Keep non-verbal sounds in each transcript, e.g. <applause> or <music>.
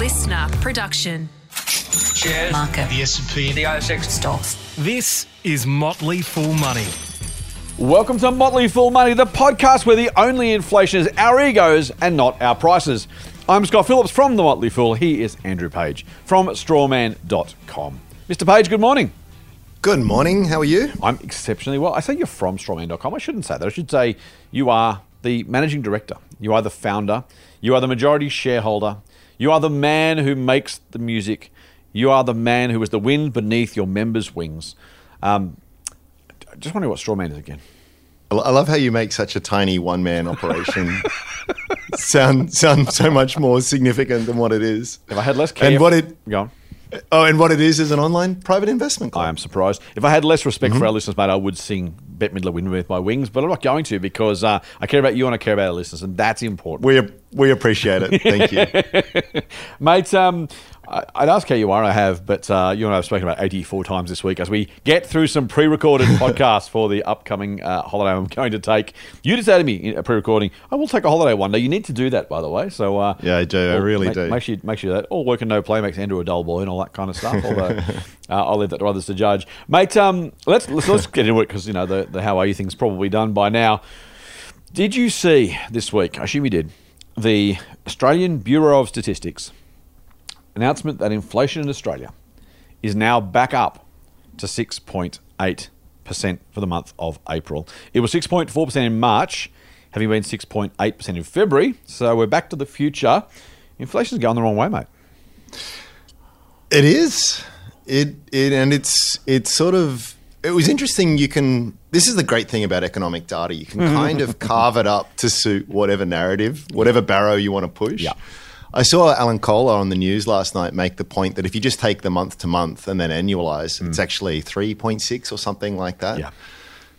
listener production. Shares, Market. the S&P, the ASX. Stocks. This is Motley Fool Money. Welcome to Motley Fool Money, the podcast where the only inflation is our egos and not our prices. I'm Scott Phillips from The Motley Fool. He is Andrew Page from strawman.com. Mr. Page, good morning. Good morning. How are you? I'm exceptionally well. I say you're from strawman.com. I shouldn't say that. I should say you are the managing director. You are the founder. You are the majority shareholder. You are the man who makes the music. You are the man who is the wind beneath your members' wings. Um, I just wondering what strawman is again. I I love how you make such a tiny one man operation <laughs> sound sound so much more significant than what it is. If I had less care, and what it go on. Oh, and what it is is an online private investment club. I am surprised. If I had less respect for our listeners, mate, I would sing Bette Midler Win with my wings, but I'm not going to because uh, I care about you and I care about our listeners, and that's important. we we appreciate it. Thank you. <laughs> Mate, um, I'd ask how you are, I have, but uh, you and I have spoken about 84 times this week as we get through some pre recorded <laughs> podcasts for the upcoming uh, holiday I'm going to take. You just to me in a pre recording, I will take a holiday one day. You need to do that, by the way. So uh, Yeah, I do. I really make, do. Make sure, make sure that all work and no play makes Andrew a dull boy and all that kind of stuff. <laughs> Although uh, I'll leave that to others to judge. Mate, um, let's, let's, let's get into it because, you know, the, the how are you thing's probably done by now. Did you see this week, I assume you did, the Australian Bureau of Statistics announcement that inflation in Australia is now back up to 6.8% for the month of April. It was 6.4% in March, having been 6.8% in February. So we're back to the future. Inflation's going the wrong way, mate. It is. It it and it's it's sort of it was interesting you can this is the great thing about economic data. You can <laughs> kind of carve it up to suit whatever narrative, whatever barrow you want to push. Yeah. I saw Alan Kohler on the news last night make the point that if you just take the month to month and then annualize, it's actually 3.6 or something like that. Mm. Yeah.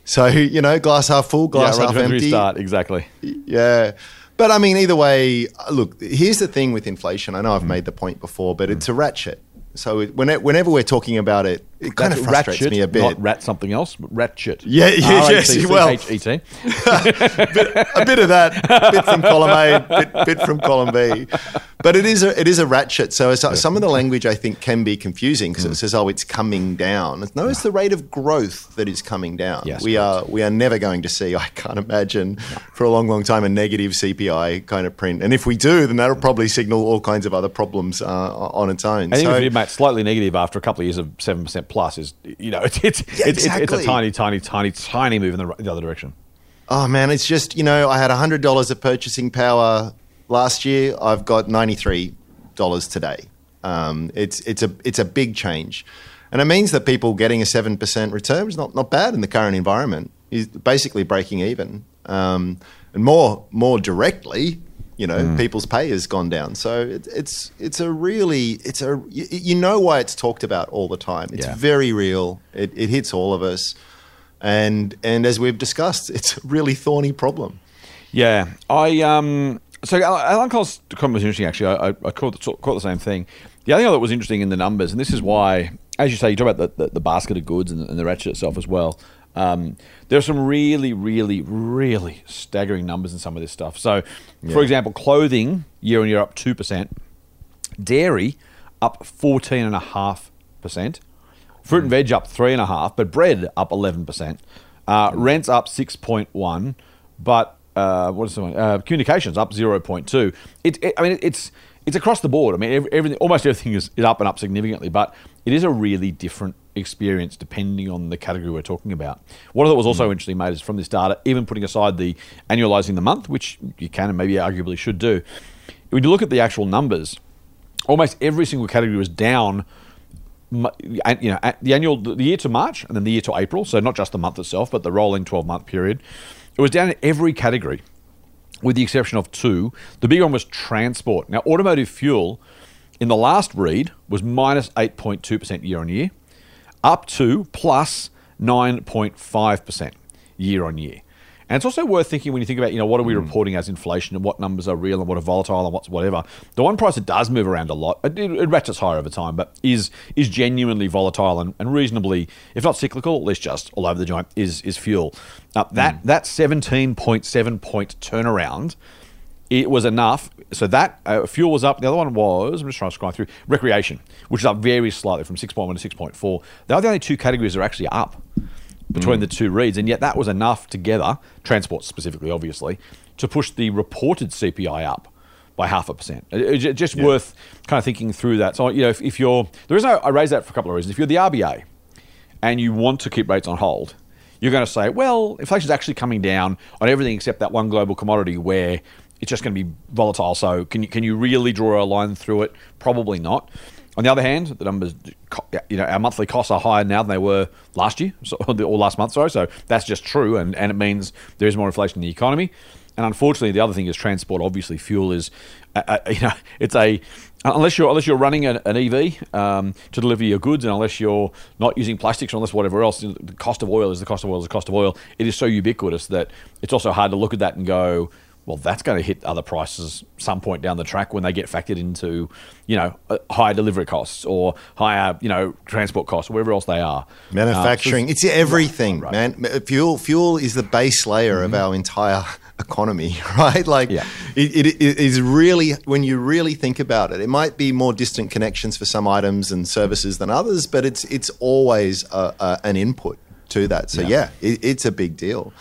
So, you know, glass half full, glass yeah, half right, empty. Start, exactly. Yeah. But I mean, either way, look, here's the thing with inflation. I know Mm. I've made the point before, but it's a ratchet. So it, whenever, we're talking about it, it kind of frustrates ratchet, me a bit. Not rat something else, but ratchet. Yeah, <laughs> yeah, yes, <laughs> well- <laughs> a bit of that, bit from column A, bit, bit from column B. But it is a it is a ratchet. So it's- some of the language I think can be confusing because it says, "Oh, it's coming down." No, it's the rate of growth that is coming down. Yes, we are we are never going to see. I can't imagine for a long, long time a negative CPI kind of print. And if we do, then that'll probably signal all kinds of other problems uh, on its own. And even So- if you did, mate, slightly negative after a couple of years of seven percent plus is, you know, <laughs> it's it's, it's, it's, it's a tiny, tiny, tiny, tiny move in the, the other direction. Oh man, it's just you know I had hundred dollars of purchasing power last year. I've got ninety three dollars today. Um, it's it's a it's a big change, and it means that people getting a seven percent return is not not bad in the current environment. Is basically breaking even, um, and more more directly. You know, Mm. people's pay has gone down, so it, it's it's a really it's a you, you know why it's talked about all the time. It's Yeah. very real. It, it hits all of us and and as we've discussed, <laughs> it's a really thorny problem. Yeah, I um. So Al- Alan Kohler's comment was interesting. Actually, I, I, I caught, the, caught the same thing. The other thing that was interesting in the numbers, and this is why, as you say, you talk about the, the, the basket of goods and, and the ratchet itself as well. Um, there are some really, really, really staggering numbers in some of this stuff. So, for example, clothing year on year up two percent, dairy up fourteen and a half percent, fruit and veg up 3.5%, but bread up eleven percent, uh, rents up six point one, but uh, what is the one? Uh, communications up zero point two. It, it, I mean, it's it's across the board. I mean, every, everything, almost everything is, is up and up significantly, but it is a really different experience depending on the category we're talking about. What I thought was also hmm. interesting, mate, is from this data, even putting aside the annualizing the month, which you can and maybe arguably should do, when you look at the actual numbers, almost every single category was down. You know, the annual, the year to March, and then the year to April. So not just the month itself, but the rolling twelve month period. It was down in every category, with the exception of two. The big one was transport. Now, automotive fuel in the last read was minus eight point two percent year on year, up to plus plus nine point five percent year on year. And it's also worth thinking when you think about, you know, what are we reporting as inflation and what numbers are real and what are volatile and what's whatever. The one price that does move around a lot, it, it ratchets higher over time, but is is genuinely volatile and, and reasonably, if not cyclical, at least just all over the joint, is is fuel. Uh, that that seventeen point seven point turnaround it was enough. So that uh, fuel was up. The other one was I'm just trying to scroll through recreation, which is up very slightly from 6.1 to 6.4. They are the only two categories that are actually up between Mm. the two reads, and yet that was enough together, transport specifically, obviously, to push the reported CPI up by half a percent. It- it's ju- just worth kind of thinking through that. So you know, if, if you're the reason I I raise that for a couple of reasons. If you're the RBA and you want to keep rates on hold, you're going to say, well, inflation's actually coming down on everything except that one global commodity where it's just going to be volatile. So can you can you really draw a line through it? Probably not. On the other hand, the numbers, you know, our monthly costs are higher now than they were last year so, <laughs> or last month. Sorry, so that's just true, and, and it means there is more inflation in the economy. And unfortunately, the other thing is transport. Obviously, fuel is, uh, uh, <laughs> you know, it's a unless you're unless you're running an, an EV um, to deliver your goods, and unless you're not using plastics or unless whatever else, the cost of oil is the cost of oil is the cost of oil. It is so ubiquitous that it's also hard to look at that and go, well, that's going to hit other prices some point down the track when they get factored into, you know, uh, higher delivery costs or higher, you know, transport costs, or whatever else they are. Manufacturing, Uh, it's everything, Right, right. man. Fuel, fuel is the base layer of our entire <laughs> economy, <laughs> right? Like, Yeah. it, it, it is really when you really think about it. It might be more distant connections for some items and services than others, but it's it's always a, a, an input to that. So yeah, it, it's a big deal.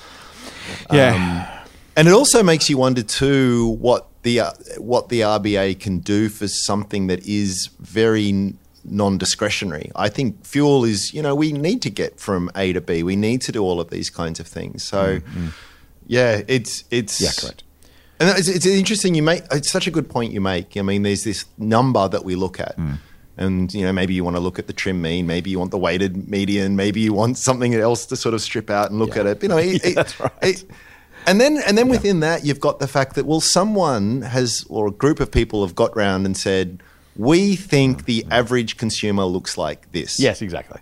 yeah. And it also makes you wonder too what the uh, what the RBA can do for something that is very non-discretionary. I think fuel is, you know, we need to get from A to B. We need to do all of these kinds of things. So, yeah, it's it's Yeah, correct. And it's, it's interesting. You make it's such a good point you make. I mean, there's this number that we look at. And you know, maybe you want to look at the trim mean, maybe you want the weighted median, maybe you want something else to sort of strip out and look Yeah. at it. You know, it, <laughs> it- that's right. it- and then, and then within that, you've got the fact that well, someone has or a group of people have got round and said, we think the average consumer looks like this. Yes, exactly.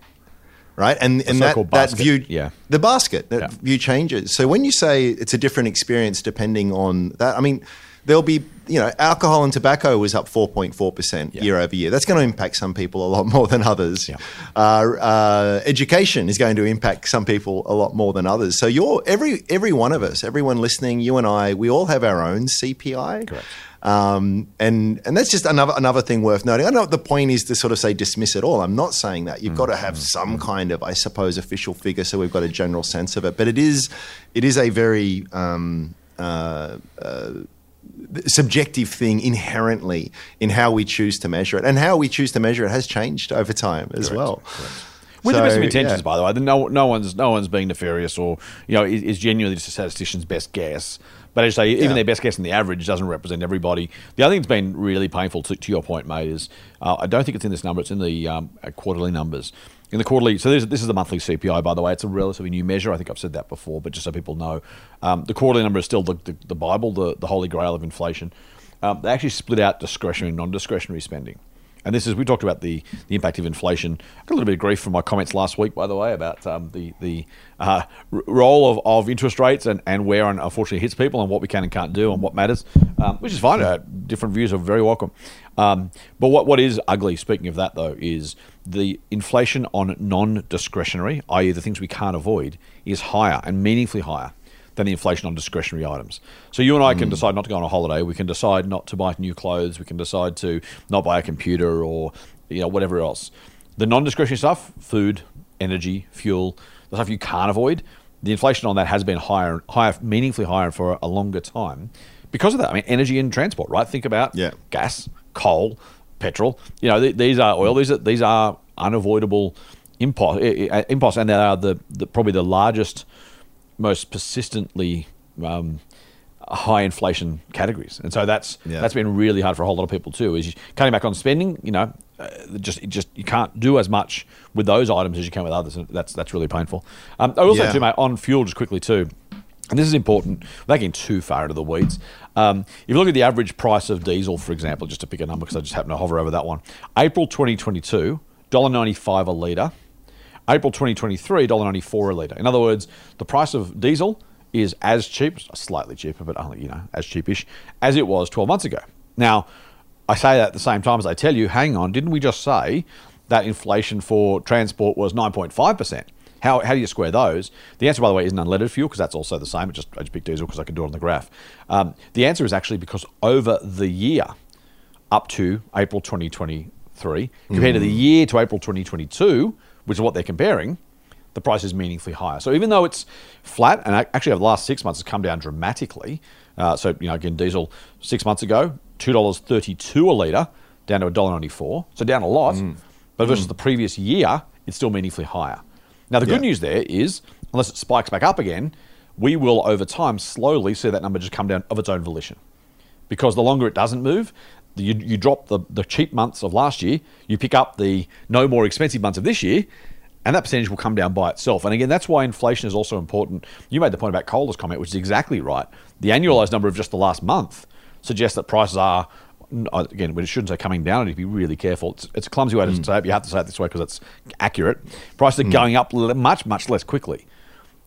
Right. And and that, that view, yeah. the basket, that Yeah. view changes. So when you say it's a different experience depending on that, I mean, there'll be you know, alcohol and tobacco was up 4.4% Yeah. year over year. That's going to impact some people a lot more than others. Yeah. Uh, uh, education is going to impact some people a lot more than others. So you're every every one of us, everyone listening, you and I, we all have our own CPI. Correct. Um, and and that's just another another thing worth noting. I know the point is to sort of say dismiss it all. I'm not saying that. You've got to have some kind of, I suppose, official figure so we've got a general sense of it. But it is it is a very um, uh, uh, subjective thing inherently in how we choose to measure it, and how we choose to measure it has changed over time as well. With the best of intentions, yeah. by the way. No, no one's no one's being nefarious or you know is, is genuinely just a statistician's best guess. But as you say, even Yeah. their best guess in the average doesn't represent everybody. The other thing that's been really painful to, to your point, mate, is uh, I don't think it's in this number. It's in the um, quarterly numbers. In the quarterly, so this, this is the monthly CPI, by the way. It's a relatively new measure. I think I've said that before, but just so people know, um, the quarterly number is still the, the, the Bible, the, the holy grail of inflation. Um, they actually split out discretionary and non-discretionary spending. And this is we talked about the, the impact of inflation. I got a little bit of grief from my comments last week, by the way, about um, the the uh, role of, of interest rates and, and where it unfortunately hits people and what we can and can't do and what matters, um, which is fine. Uh, different views are very welcome. Um, but what, what is ugly, speaking of that though, is the inflation on non-discretionary, i.e., the things we can't avoid, is higher and meaningfully higher than the inflation on discretionary items. So you and I can hmm. decide not to go on a holiday. We can decide not to buy new clothes. We can decide to not buy a computer or you know whatever else. The non-discretionary stuff, food, energy, fuel, the stuff you can't avoid, the inflation on that has been higher, higher, meaningfully higher for a longer time because of that. I mean, energy and transport, right? Think about Yeah. gas, coal, petrol. You know, th- these are oil. These are these are unavoidable impulse, impulse, and they are the, the probably the largest most persistently um, high inflation categories, and so that's Yeah. that's been really hard for a whole lot of people too. Is cutting back on spending, you know, uh, just just you can't do as much with those items as you can with others, and that's that's really painful. Um, I also Yeah. too, mate, on fuel just quickly too. And this is important, without getting too far into the weeds. Um, if you look at the average price of diesel, for example, just to pick a number because I just happen to hover over that one, April 2022, $1.95 a litre. April 2023, $1.94 a litre. In other words, the price of diesel is as cheap, slightly cheaper, but only, you know, as cheapish, as it was 12 months ago. Now, I say that at the same time as I tell you, hang on, didn't we just say that inflation for transport was 9.5%? How, how do you square those? The answer, by the way, isn't unleaded fuel because that's also the same. It just I just picked diesel because I can do it on the graph. Um, the answer is actually because over the year up to April 2023 compared to the year to April 2022, which is what they're comparing, the price is meaningfully higher. So even though it's flat, and actually over the last six months it's come down dramatically. Uh, so you know, again, diesel six months ago, two dollars thirty-two a liter, down to a dollar ninety-four. So down a lot, but versus the previous year, it's still meaningfully higher. Now the good Yeah. news there is, unless it spikes back up again, we will over time slowly see that number just come down of its own volition because the longer it doesn't move, the- you, you drop the, the cheap months of last year, you pick up the no more expensive months of this year, and that percentage will come down by itself. And again, that's why inflation is also important. You made the point about Kohler's comment, which is exactly right. The annualized number of just the last month suggests that prices are, again, but it shouldn't say coming down, and you be really careful. It's, it's a clumsy way to say it, but you have to say it this way because it's accurate. Prices are going up much, much less quickly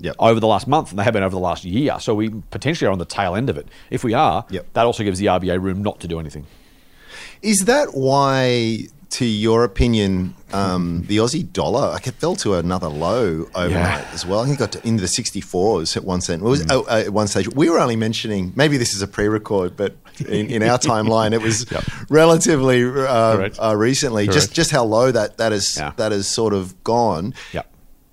Yep. over the last month than they have been over the last year. So we potentially are on the tail end of it. If we are, Yep. that also gives the RBA room not to do anything. Is that why, to your opinion, um, the Aussie dollar like it fell to another low overnight Yeah. as well? I think it got to into the 64s at one cent. It was oh, uh, at one stage. We were only mentioning maybe this is a pre-record, but in, in our timeline, it was <laughs> relatively uh, Correct. uh, recently. Just Correct. just how low that that is Yeah. that has sort of gone. Yep.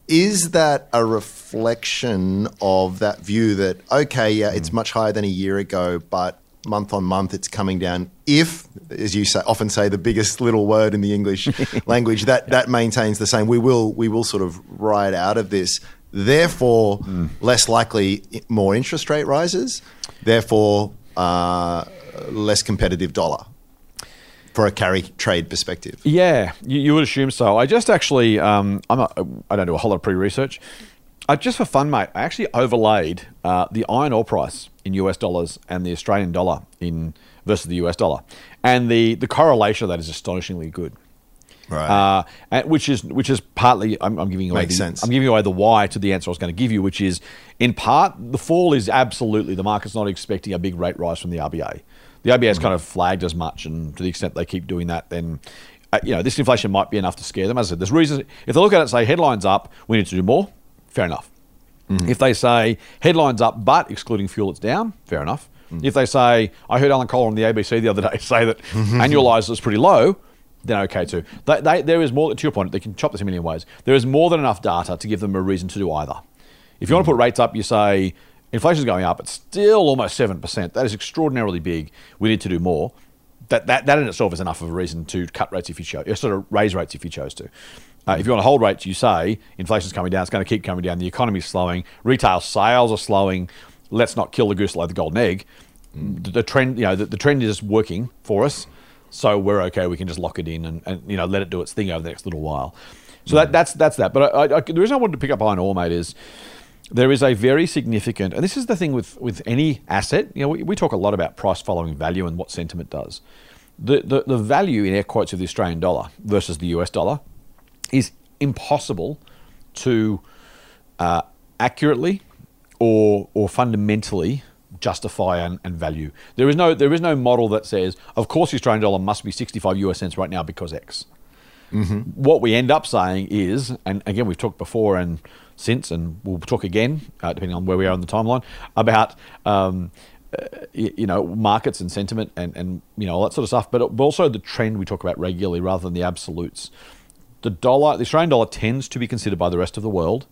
Is that a reflection of that view that okay, yeah, Hmm. it's much higher than a year ago, but month on month it's coming down? If, as you say, often say, the biggest little word in the English <laughs> language, that that maintains the same, we will we will sort of ride out of this. Therefore, Hmm. less likely more interest rate rises. Therefore, uh, less competitive dollar for a carry trade perspective. Yeah, you, you would assume so. I just actually, um, I'm not, I don't do a whole lot of pre-research. I, just for fun, mate, I actually overlaid uh, the iron ore price in US dollars and the Australian dollar in versus the US dollar, and the the correlation of that is astonishingly good. Right. Uh, which is which is partly I'm, I'm giving away Makes the, sense. I'm giving away the why to the answer I was going to give you, which is in part the fall is absolutely the market's not expecting a big rate rise from the RBA. The RBA has Mm. kind of flagged as much, and to the extent they keep doing that, then uh, you know this inflation might be enough to scare them. As I said, there's reasons if they look at it and say headlines up, we need to do more. Fair enough. Mm. If they say headlines up, but excluding fuel, it's down. Fair enough. Mm. If they say, I heard Alan Kohler on the ABC the other day <laughs> say that <laughs> annualized is pretty low, then okay too. They, they, there is more, to your point, they can chop this a million ways. There is more than enough data to give them a reason to do either. If you want to put rates up, you say inflation's going up, it's still almost 7%. That is extraordinarily big. We need to do more. That, that, that in itself is enough of a reason to cut rates if you chose, sort of raise rates if you chose to. Uh, if you want to hold rates, you say inflation's coming down, it's going to keep coming down, the economy's slowing, retail sales are slowing, let's not kill the goose like the golden egg. The, the trend, you know, the, the trend is working for us, so we're okay. We can just lock it in and, and you know let it do its thing over the next little while. So that, that's that's that. But I, I, the reason I wanted to pick up iron ore, mate, is there is a very significant, and this is the thing with, with any asset. You know, we, we talk a lot about price following value and what sentiment does. The, the the value in air quotes of the Australian dollar versus the US dollar is impossible to uh, accurately or or fundamentally justify and, and value. There is no there is no model that says, of course, the Australian dollar must be 65 US cents right now because X. What we end up saying is, and again, we've talked before and since, and we'll talk again, uh, depending on where we are in the timeline, about um, uh, y- you know markets and sentiment and, and you know all that sort of stuff, but but also the trend we talk about regularly rather than the absolutes. The dollar, the Australian dollar, tends to be considered by the rest of the world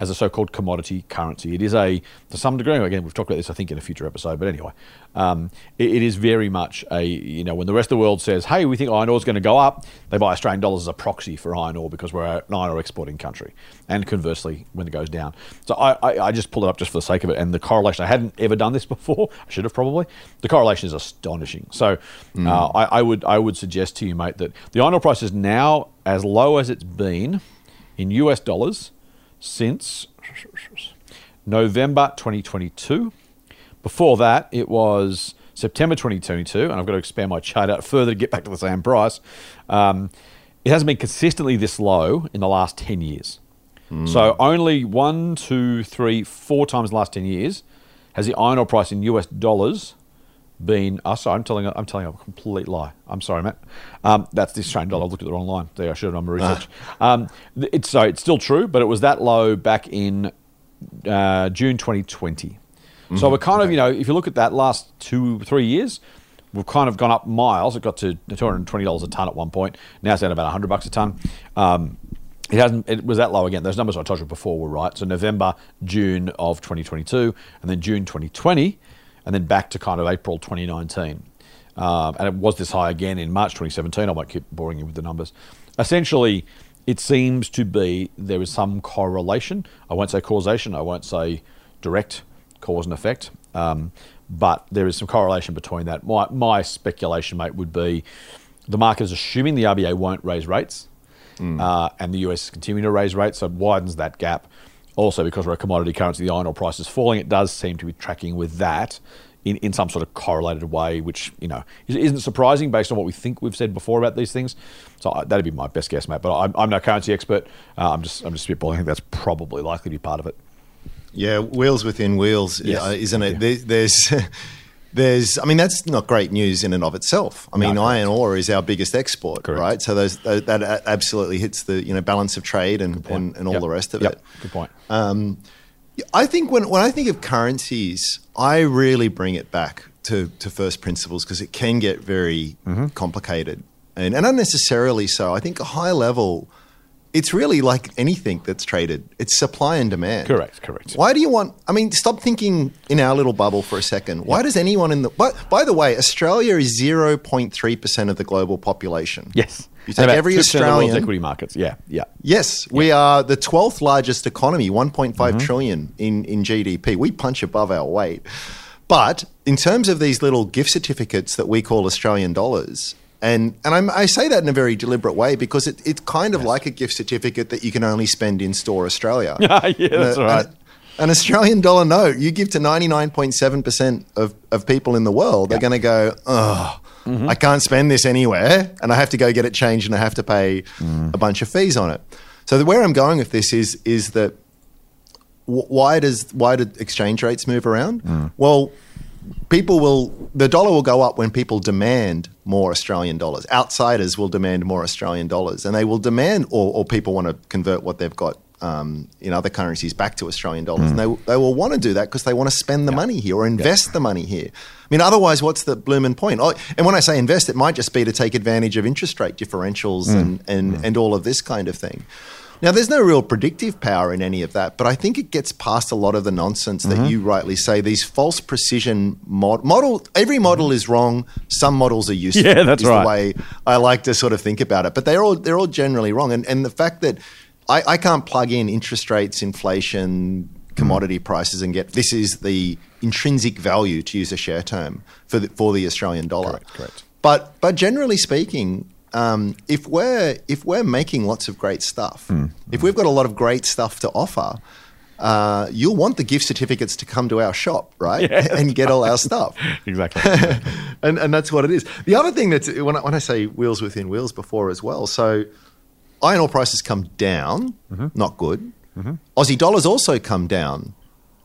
as a so-called commodity currency. It is a, to some degree, again, we've talked about this, I think, in a future episode, but anyway, um, it, it is very much a, you know, when the rest of the world says, hey, we think iron ore is going to go up, they buy Australian dollars as a proxy for iron ore because we're an iron ore exporting country. And conversely, when it goes down. So I, I, I just pulled it up just for the sake of it. And the correlation, I hadn't ever done this <laughs> before. I should have probably. The correlation is astonishing. So uh, I, I, would, I would suggest to you, mate, that the iron ore price is now as low as it's been in US dollars since November 2022. Before that, it was September 2022, and I've got to expand my chart out further to get back to the same price. Um, it hasn't been consistently this low in the last 10 years. So only one, two, three, four times in the last 10 years has the iron ore price in US dollars been. Oh, sorry, I'm telling. I'm telling a complete lie. I'm sorry, Matt. Um, that's the Australian dollar. I looked at the wrong line. There, I should have done my research. Um, it's so it's still true, but it was that low back in uh, June 2020. So we're kind of, you know, if you look at that last two, three years, we've kind of gone up miles. It got to $220 a ton at one point. Now it's down about 100 bucks a ton. Um, it hasn't. It was that low again. Those numbers I told you before were right. So November, June of 2022, and then June 2020, and then back to kind of April 2019. Um, and it was this high again in March 2017. I won't keep boring you with the numbers. Essentially, it seems to be there is some correlation. I won't say causation. I won't say direct cause and effect. Um, but there is some correlation between that. My, my speculation, mate, would be the market is assuming the RBA won't raise rates, uh, and the US is continuing to raise rates, so it widens that gap. Also, because we're a commodity currency, the iron ore price is falling. It does seem to be tracking with that in, in some sort of correlated way, which you know is- isn't surprising based on what we think we've said before about these things. So I, that'd be my best guess, mate. But I'm, I'm no currency expert. Uh, I'm just I'm just spitballing. I think that's probably likely to be part of it. Yeah, wheels within wheels, Yes. uh, isn't it? Yeah. There, there's, <laughs> there's. I mean, that's not great news in and of itself. I mean, No, iron ore is our biggest export, Correct. right? So those, that, that absolutely hits the you know balance of trade and, and, and all Yep. the rest of Yep. it. Good point. I think when, when I think of currencies, I really bring it back to, to first principles because it can get very Mm-hmm. complicated and, and unnecessarily so. I think a high level, it's really like anything that's traded. It's supply and demand. Correct, correct. Why do you want? I mean, stop thinking in our little bubble for a second. Why does anyone in the? By, by the way, Australia is zero point three percent of the global population. Yes. You take every 2% the Australian. equity markets. Yeah, yeah. Yes, we are the 12th largest economy, one point five Mm-hmm. trillion in, in GDP. We punch above our weight. But in terms of these little gift certificates that we call Australian dollars, and, and I'm, I say that in a very deliberate way because it, it's kind of like a gift certificate that you can only spend in store Australia. <laughs> yeah, that's An- right. An, an Australian dollar note, you give to 99.7% of, of people in the world, they're going to go, oh, Mm-hmm. I can't spend this anywhere, and I have to go get it changed, and I have to pay Mm. a bunch of fees on it. So the, where I'm going with this is is that w- why does why do exchange rates move around? Mm. Well, people will the dollar will go up when people demand more Australian dollars. Outsiders will demand more Australian dollars, and they will demand, or, or people want to convert what they've got um, in other currencies back to Australian dollars, hmm. and they they will want to do that because they want to spend the money here or invest the money here. I mean, otherwise, what's the blooming point? Oh, and when I say invest, it might just be to take advantage of interest rate differentials hmm. and and, hmm. and all of this kind of thing. Now, there's no real predictive power in any of that, but I think it gets past a lot of the nonsense Mm-hmm. that you rightly say. These false precision mod- model, every model is wrong. Some models are useful. Yeah, that's is right. The way I like to sort of think about it, but they're all they're all generally wrong. And and the fact that I, I can't plug in interest rates, inflation, commodity prices, and get this is the intrinsic value to use a share term for the, for the Australian dollar. Correct, correct. But but generally speaking, um, if we're if we're making lots of great stuff, Hmm. if we've got a lot of great stuff to offer, uh, you'll want the gift certificates to come to our shop, right, <laughs> and get all our stuff. <laughs> Exactly. <laughs> and and that's what it is. The other thing that's when I, when I say wheels within wheels before as well. So iron ore prices come down, Mm-hmm. not good. Aussie dollars also come down.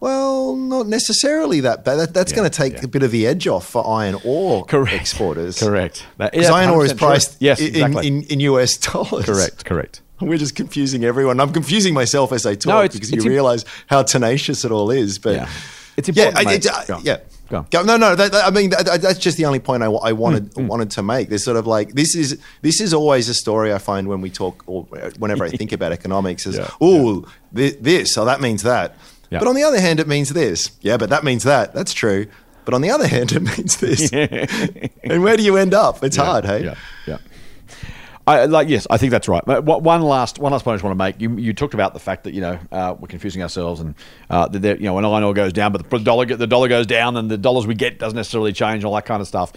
Well, not necessarily that bad. That, that's Yeah, going to take yeah. a bit of the edge off for iron ore Correct. exporters. Correct. Because yeah, iron ore is priced Yes, in, exactly. in, in US dollars. correct. Correct. We're just confusing everyone. I'm confusing myself as I talk No, it's- because it's you im- realize how tenacious it all is. But Yeah. It's yeah, important, I- mate. it- Go on. yeah. Go. Go- No, no. That, that- I mean, that, that- that's just the only point I, I wanted Mm, wanted to make. There's sort of like this is this is always a story I find when we talk or whenever I think about economics is <laughs> Yeah, oh thi- this so that means that. Yeah. But on the other hand, it means this. Yeah, but that means that. That's true. But on the other <laughs> hand, it means this. <laughs> and where do you end up? It's hard, hey. Yeah, yeah. I like yes, I think that's right. But what- one last one last point I just want to make. You, you talked about the fact that you know uh, we're confusing ourselves, and uh, that you know when iron ore goes down, but the dollar the dollar goes down, and the dollars we get doesn't necessarily change, all that kind of stuff.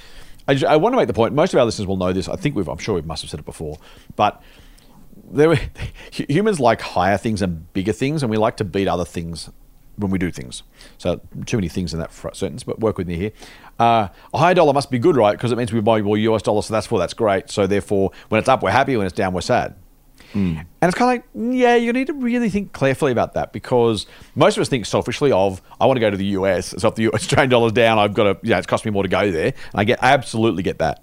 I, just, I want to make the point. Most of our listeners will know this. I think we've. I'm sure we must have said it before, but there were, <laughs> humans like higher things and bigger things, and we like to beat other things when we do things. So too many things in that sentence, but work with me here. Uh, a higher dollar must be good, right? Because it means we buy more US dollars, so that's for that's great. So therefore, when it's up, we're happy. When it's down, we're sad. And it's kind of like, yeah, you need to really think carefully about that because most of us think selfishly of, I want to go to the US. So if the <laughs> Australian dollar's down, I've got to, you know, it's cost me more to go there. And I get absolutely get that.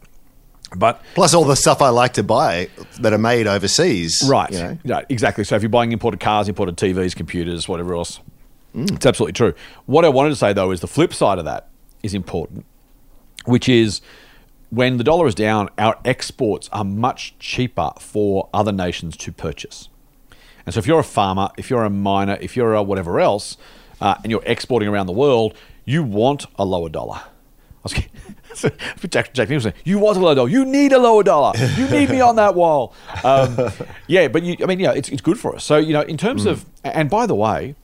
But Plus all the stuff I like to buy that are made overseas. Right. you know? Yeah, exactly. So if you're buying imported cars, imported TVs, computers, whatever else, it's absolutely true. What I wanted to say though is the flip side of that is important, which is when the dollar is down, our exports are much cheaper for other nations to purchase. And so if you're a farmer, if you're a miner, if you're a whatever else, uh, and you're exporting around the world, you want a lower dollar. I was <laughs> Jack, Jack Nicholson, you want a lower dollar. You need a lower dollar. You need me on that wall. Um, <laughs> yeah, but you, I mean, yeah, it's, it's good for us. So, you know, in terms of, and by the way,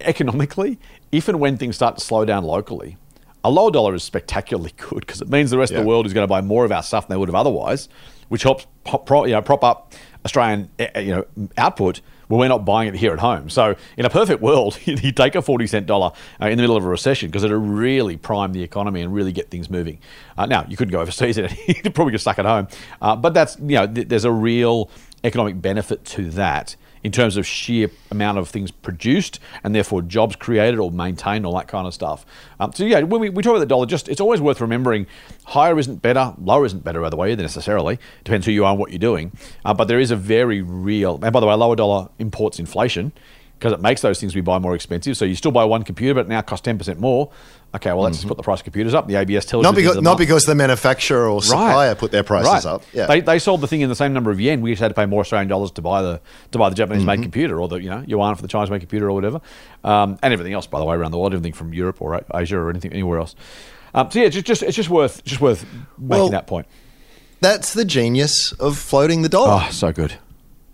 economically, if and when things start to slow down locally, a lower dollar is spectacularly good because it means the rest of the world is going to buy more of our stuff than they would have otherwise, which helps pop, pro, you know, prop up Australian you know output when we're not buying it here at home. So in a perfect world, <laughs> you take a forty cent dollar uh, in the middle of a recession because it'll really prime the economy and really get things moving. Uh, now you couldn't go overseas; <laughs> and you'd probably get stuck at home. Uh, but that's you know th- there's a real economic benefit to that in terms of sheer amount of things produced and therefore jobs created or maintained, all that kind of stuff. Um, so yeah, when we, we talk about the dollar, just it's always worth remembering higher isn't better, lower isn't better by the way, necessarily. Depends who you are and what you're doing. Uh, but there is a very real, and by the way, lower dollar imports inflation because it makes those things we buy more expensive. So you still buy one computer, but it now costs 10% more. Okay, well, let's just put the price of computers up. The ABS tells Mm-hmm. Not you. because the not month. because the manufacturer or supplier put their prices Right. up. Yeah. They, they sold the thing in the same number of yen. We just had to pay more Australian dollars to buy the to buy the Japanese Mm-hmm. made computer or the you know yuan for the Chinese made computer or whatever, um, and everything else by the way around the world, everything from Europe or Asia or anything anywhere else. Um, so yeah, just, just it's just worth just worth making Well- that point. That's the genius of floating the dollar. Oh, so good.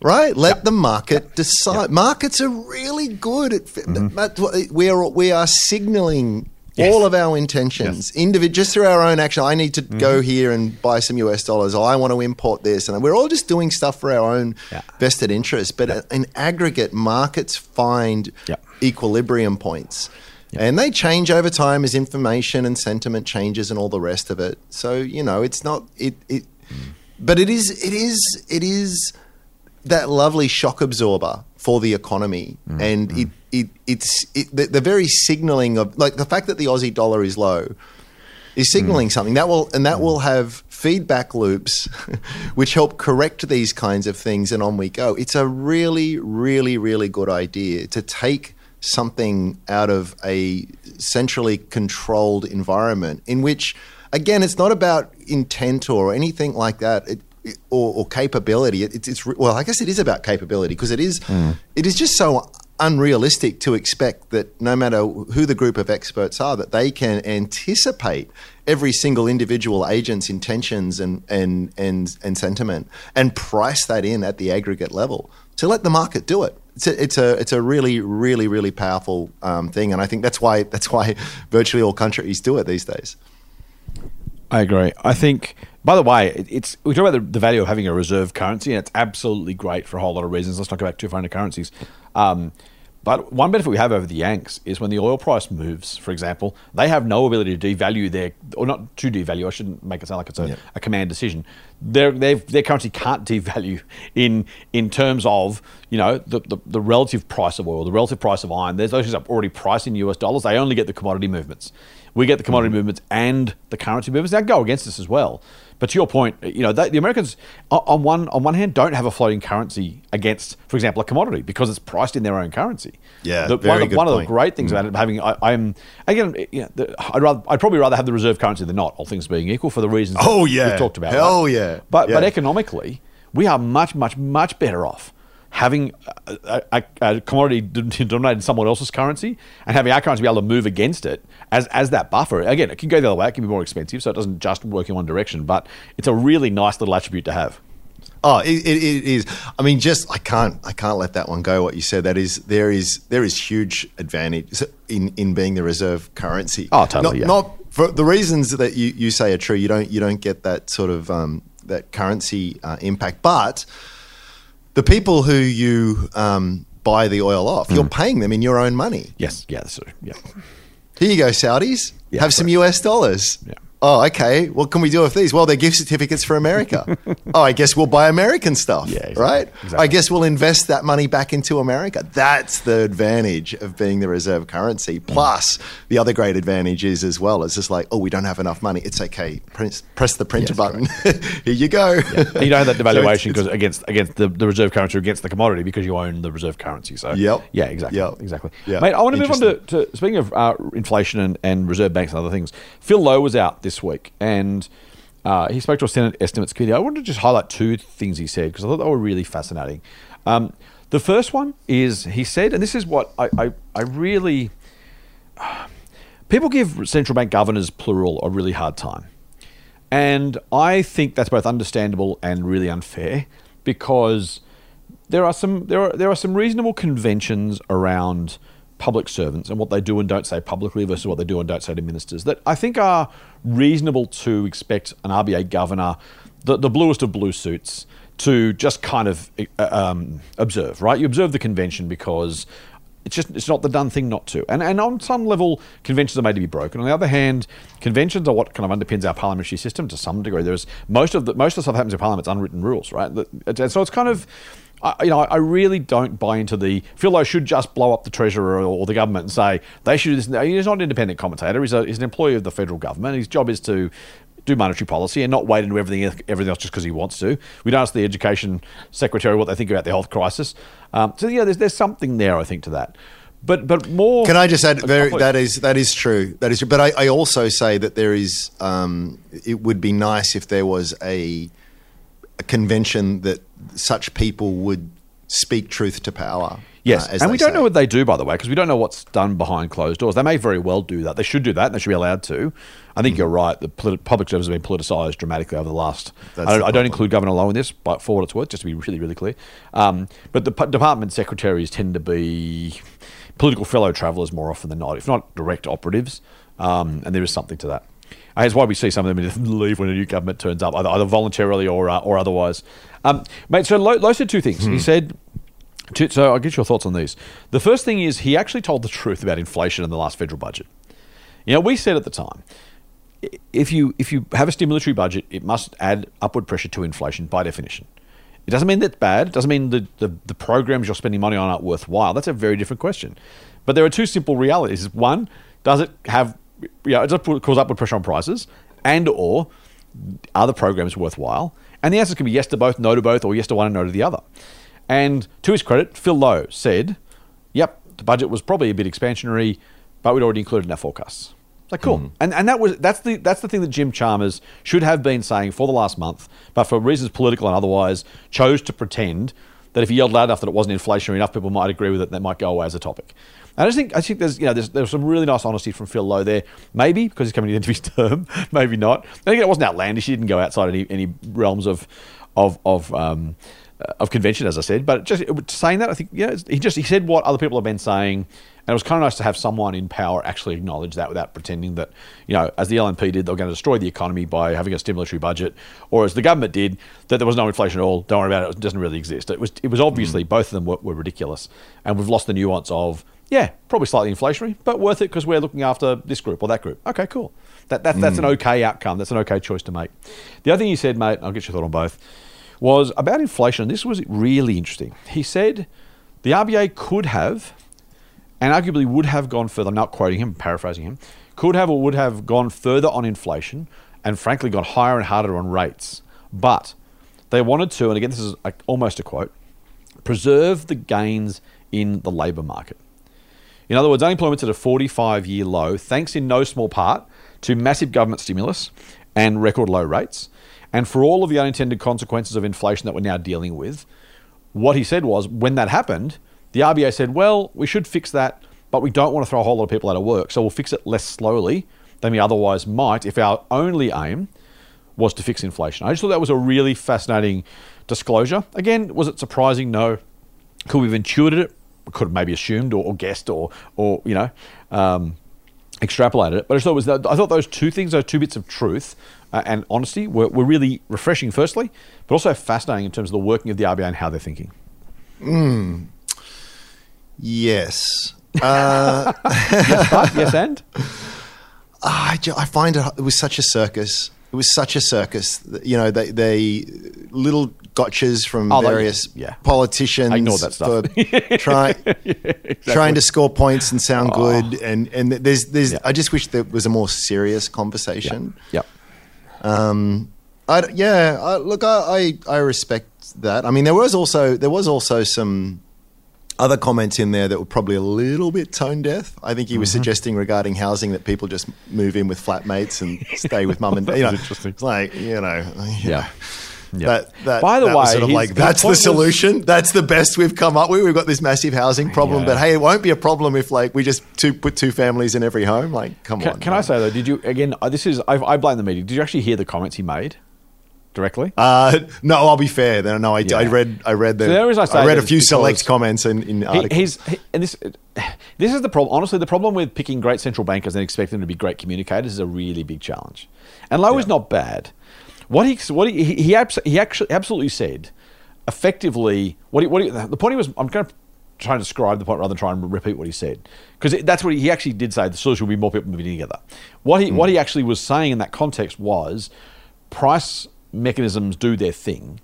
Right? Let the market decide. Markets are really good at. What- We are we are signaling Mm-hmm. Yes. all of our intentions, individ- just through our own action. I need to Mm-hmm. go here and buy some US dollars. I want to import this, and we're all just doing stuff for our own Yeah. vested interest. But in aggregate, markets find Yeah. equilibrium points. And they change over time as information and sentiment changes and all the rest of it. So you know, it's not it. it But it is. It is. It is that lovely shock absorber for the economy, mm, and mm. it, it it's it, the, the very signaling of like the fact that the Aussie dollar is low is mm. signaling something. That will and that will have feedback loops <laughs> which help correct these kinds of things and on we go. It's a really really really good idea to take something out of a centrally controlled environment in which again it's not about intent or anything like that. It- or, or capability it, it's, it's well i guess it is about capability because it is it is just so unrealistic to expect that no matter who the group of experts are, that they can anticipate every single individual agent's intentions and, and, and, and sentiment and price that in at the aggregate level. To let the market do it. It's a, it's a, it's a really, really, really powerful um, thing. And I think that's why, that's why virtually all countries do it these days. I agree. I think, by the way, it's we talk about the, the value of having a reserve currency, and it's absolutely great for a whole lot of reasons. Let's talk about far into currencies. Um, but one benefit we have over the Yanks is when the oil price moves, for example, they have no ability to devalue their, or not to devalue. I shouldn't make it sound like it's a, Yeah. a command decision. Their, their currency can't devalue in in terms of you know the, the, the relative price of oil, the relative price of iron. There's those things are already priced in US dollars. They only get the commodity movements. We get the commodity Mm-hmm. movements and the currency movements. That go against us as well. But to your point, you know they, the Americans on one on one hand don't have a floating currency against, for example, a commodity because it's priced in their own currency. Yeah, the, very one, of, the- one of the great things about it having I, I'm again, you know, the, I'd rather I'd probably rather have the reserve currency than not. All things being equal, for the reasons Oh, yeah. we've talked about. Hell right? yeah. But but economically, we are much much much better off having a, a, a commodity <laughs> denominated in someone else's currency and having our currency be able to move against it as as that buffer. Again, it can go the other way. It can be more expensive, so it doesn't just work in one direction. But it's a really nice little attribute to have. Oh, it, it, it is. I mean, just I can't I can't let that one go. What you said that is there is there is huge advantage in in being the reserve currency. Oh, totally, Not, yeah. not for the reasons that you, you say are true. You don't you don't get that sort of um, that currency uh, impact, but the people who you um, buy the oil off, Mm. you're paying them in your own money. Yes, yeah, that's true. Yeah, Here you go, Saudis. Yeah, have some. US dollars. Yeah. Oh, okay. What can we do with these? Well, they're gift certificates for America. <laughs> oh, I guess we'll buy American stuff. Yeah, exactly. right. Exactly. I guess we'll invest that money back into America. That's the advantage of being the reserve currency. Plus, the other great advantage is as well. It's just like, oh, we don't have enough money. It's okay. Press, press the printer Yes, button. <laughs> Here you go. And you don't have that <laughs> devaluation because against against the, the reserve currency or against the commodity because you own the reserve currency. So Yep. yeah, exactly, Yep. exactly. Yeah. Mate, I want to move on to, to speaking of uh, inflation and, and reserve banks and other things. Phil Lowe was out this week and uh, he spoke to a Senate estimates committee. I wanted to just highlight two things he said because I thought they were really fascinating. Um, the first one is he said, and this is what I, I, I really <sighs> people give central bank governors plural a really hard time. And I think that's both understandable and really unfair because there are some there are there are some reasonable conventions around public servants and what they do and don't say publicly versus what they do and don't say to ministers that I think are reasonable to expect an RBA governor, the, the bluest of blue suits, to just kind of uh, um, observe. Right, you observe the convention because it's just it's not the done thing not to. And and on some level, conventions are made to be broken. On the other hand, conventions are what kind of underpins our parliamentary system to some degree. There's most of the most of the stuff happens in parliament's unwritten rules, right? And so it's kind of. I, you know, I really don't buy into the Phil Lowe should just blow up the treasurer or, or the government and say they should do this. He's not an independent commentator. He's, a, he's an employee of the federal government. His job is to do monetary policy and not wade into everything everything else just because he wants to. We don't ask the education secretary what they think about the health crisis. Um, so yeah, there's there's something there I think to that. But but more. Can I just add? Very, that is that is true. That is true. But I, I also say that there is. Um, it would be nice if there was a, a convention that such people would speak truth to power. Yes, uh, and we don't say. know what they do, by the way, because we don't know what's done behind closed doors. They may very well do that. They should do that, and they should be allowed to. I Mm. think you're right. The polit- public service has been politicised dramatically over the last. That's I don't, I don't include Governor Lowe in this, but for what it's worth, just to be really, really clear. Um, but the p- department secretaries tend to be political fellow travellers more often than not, if not direct operatives, um, and there is something to that. It's why we see some of them <laughs> leave when a new government turns up, either, either voluntarily or uh, or otherwise. Um, mate, so Lowe, Lowe said two things. Hmm. He said to- So I'll get your thoughts on these. The first thing is he actually told the truth about inflation in the last federal budget. You know, we said at the time, if you if you have a stimulatory budget, it must add upward pressure to inflation by definition. It doesn't mean that's bad. It doesn't mean the, the, the programs you're spending money on aren't worthwhile. That's a very different question. But there are two simple realities. One, does it have, you know, does it cause upward pressure on prices? And or are the programs worthwhile? And the answers can be yes to both, no to both, or yes to one and no to the other. And to his credit, Phil Lowe said, yep, the budget was probably a bit expansionary, but we'd already included in our forecasts. It's like cool, hmm. and and that was that's the that's the thing that Jim Chalmers should have been saying for the last month, but for reasons political and otherwise, chose to pretend that if he yelled loud enough that it wasn't inflationary enough, people might agree with it. and That might go away as a topic. And I just think I think there's you know there's, there's some really nice honesty from Phil Lowe there. Maybe because he's coming to the end of his <laughs> term, maybe not. And again, it wasn't outlandish. He didn't go outside any any realms of of of um, of convention, as I said. But just saying that, I think yeah, he just he said what other people have been saying, and it was kind of nice to have someone in power actually acknowledge that without pretending that you know, as the LNP did, they were going to destroy the economy by having a stimulatory budget, or as the government did, that there was no inflation at all. Don't worry about it; it doesn't really exist. It was it was obviously both of them were, were ridiculous, and we've lost the nuance of. Yeah, probably slightly inflationary, but worth it because we're looking after this group or that group. Okay, cool. That, that, That's an mm. okay outcome. That's an okay choice to make. The other thing you said, mate, I'll get your thought on both, was about inflation. This was really interesting. He said the RBA could have, and arguably would have gone further. I'm not quoting him, I'm paraphrasing him. Could have or would have gone further on inflation, and frankly gone higher and harder on rates. But they wanted to, and again, this is almost a quote, preserve the gains in the labour market. In other words, unemployment's at a 45 year low, thanks in no small part to massive government stimulus and record low rates. And for all of the unintended consequences of inflation that we're now dealing with, what he said was when that happened, the RBA said, well, we should fix that, but we don't want to throw a whole lot of people out of work. So we'll fix it less slowly than we otherwise might if our only aim was to fix inflation. I just thought that was a really fascinating disclosure. Again, was it surprising? No. Could we have intuited it? Could have maybe assumed or, or guessed or, or you know, um, extrapolated it. But I thought it was that, I thought those two things, those two bits of truth uh, and honesty, were, were really refreshing. Firstly, but also fascinating in terms of the working of the RBA and how they're thinking. Yes. <laughs> Uh, yes, but, yes, and <laughs> I, I find it, it was such a circus. It was such a circus. You know, they, they little gotchas from Oh, they- various yeah. politicians I that stuff. for <laughs> try, trying to score points and sound oh. good. And and there's there's Yeah. I just wish there was a more serious conversation. Yep. Um, I d yeah, I, look, I, I I respect that. I mean, there was also there was also some other comments in there that were probably a little bit tone deaf. I think he was suggesting regarding housing that people just move in with flatmates and stay with mum and <laughs> dad. You know, interesting. It's like you know, Yeah. Yeah. That, that, By the that way, sort of like that's the point was- solution. That's the best we've come up with. We've got this massive housing problem, Yeah. but hey, it won't be a problem if like we just two, put two families in every home. Like, come Can, on. can I say though? Did you again? uh, This is I, I blame the media. Did you actually hear the comments he made directly? Uh, no, I'll be fair. Then no, I, Yeah. I read. I read the. So the I I read a few select comments in, in He, articles. he's he, and this this is the problem. Honestly, the problem with picking great central bankers and expecting them to be great communicators is a really big challenge. And Lowe is not bad. What he what he he, he, abs- he actually absolutely said effectively what he, what he, the point he was. I'm going to try and describe the point rather than try and repeat what he said because that's what he, he actually did say. The solution will be more people moving together. What he what he actually was saying in that context was price mechanisms do their thing.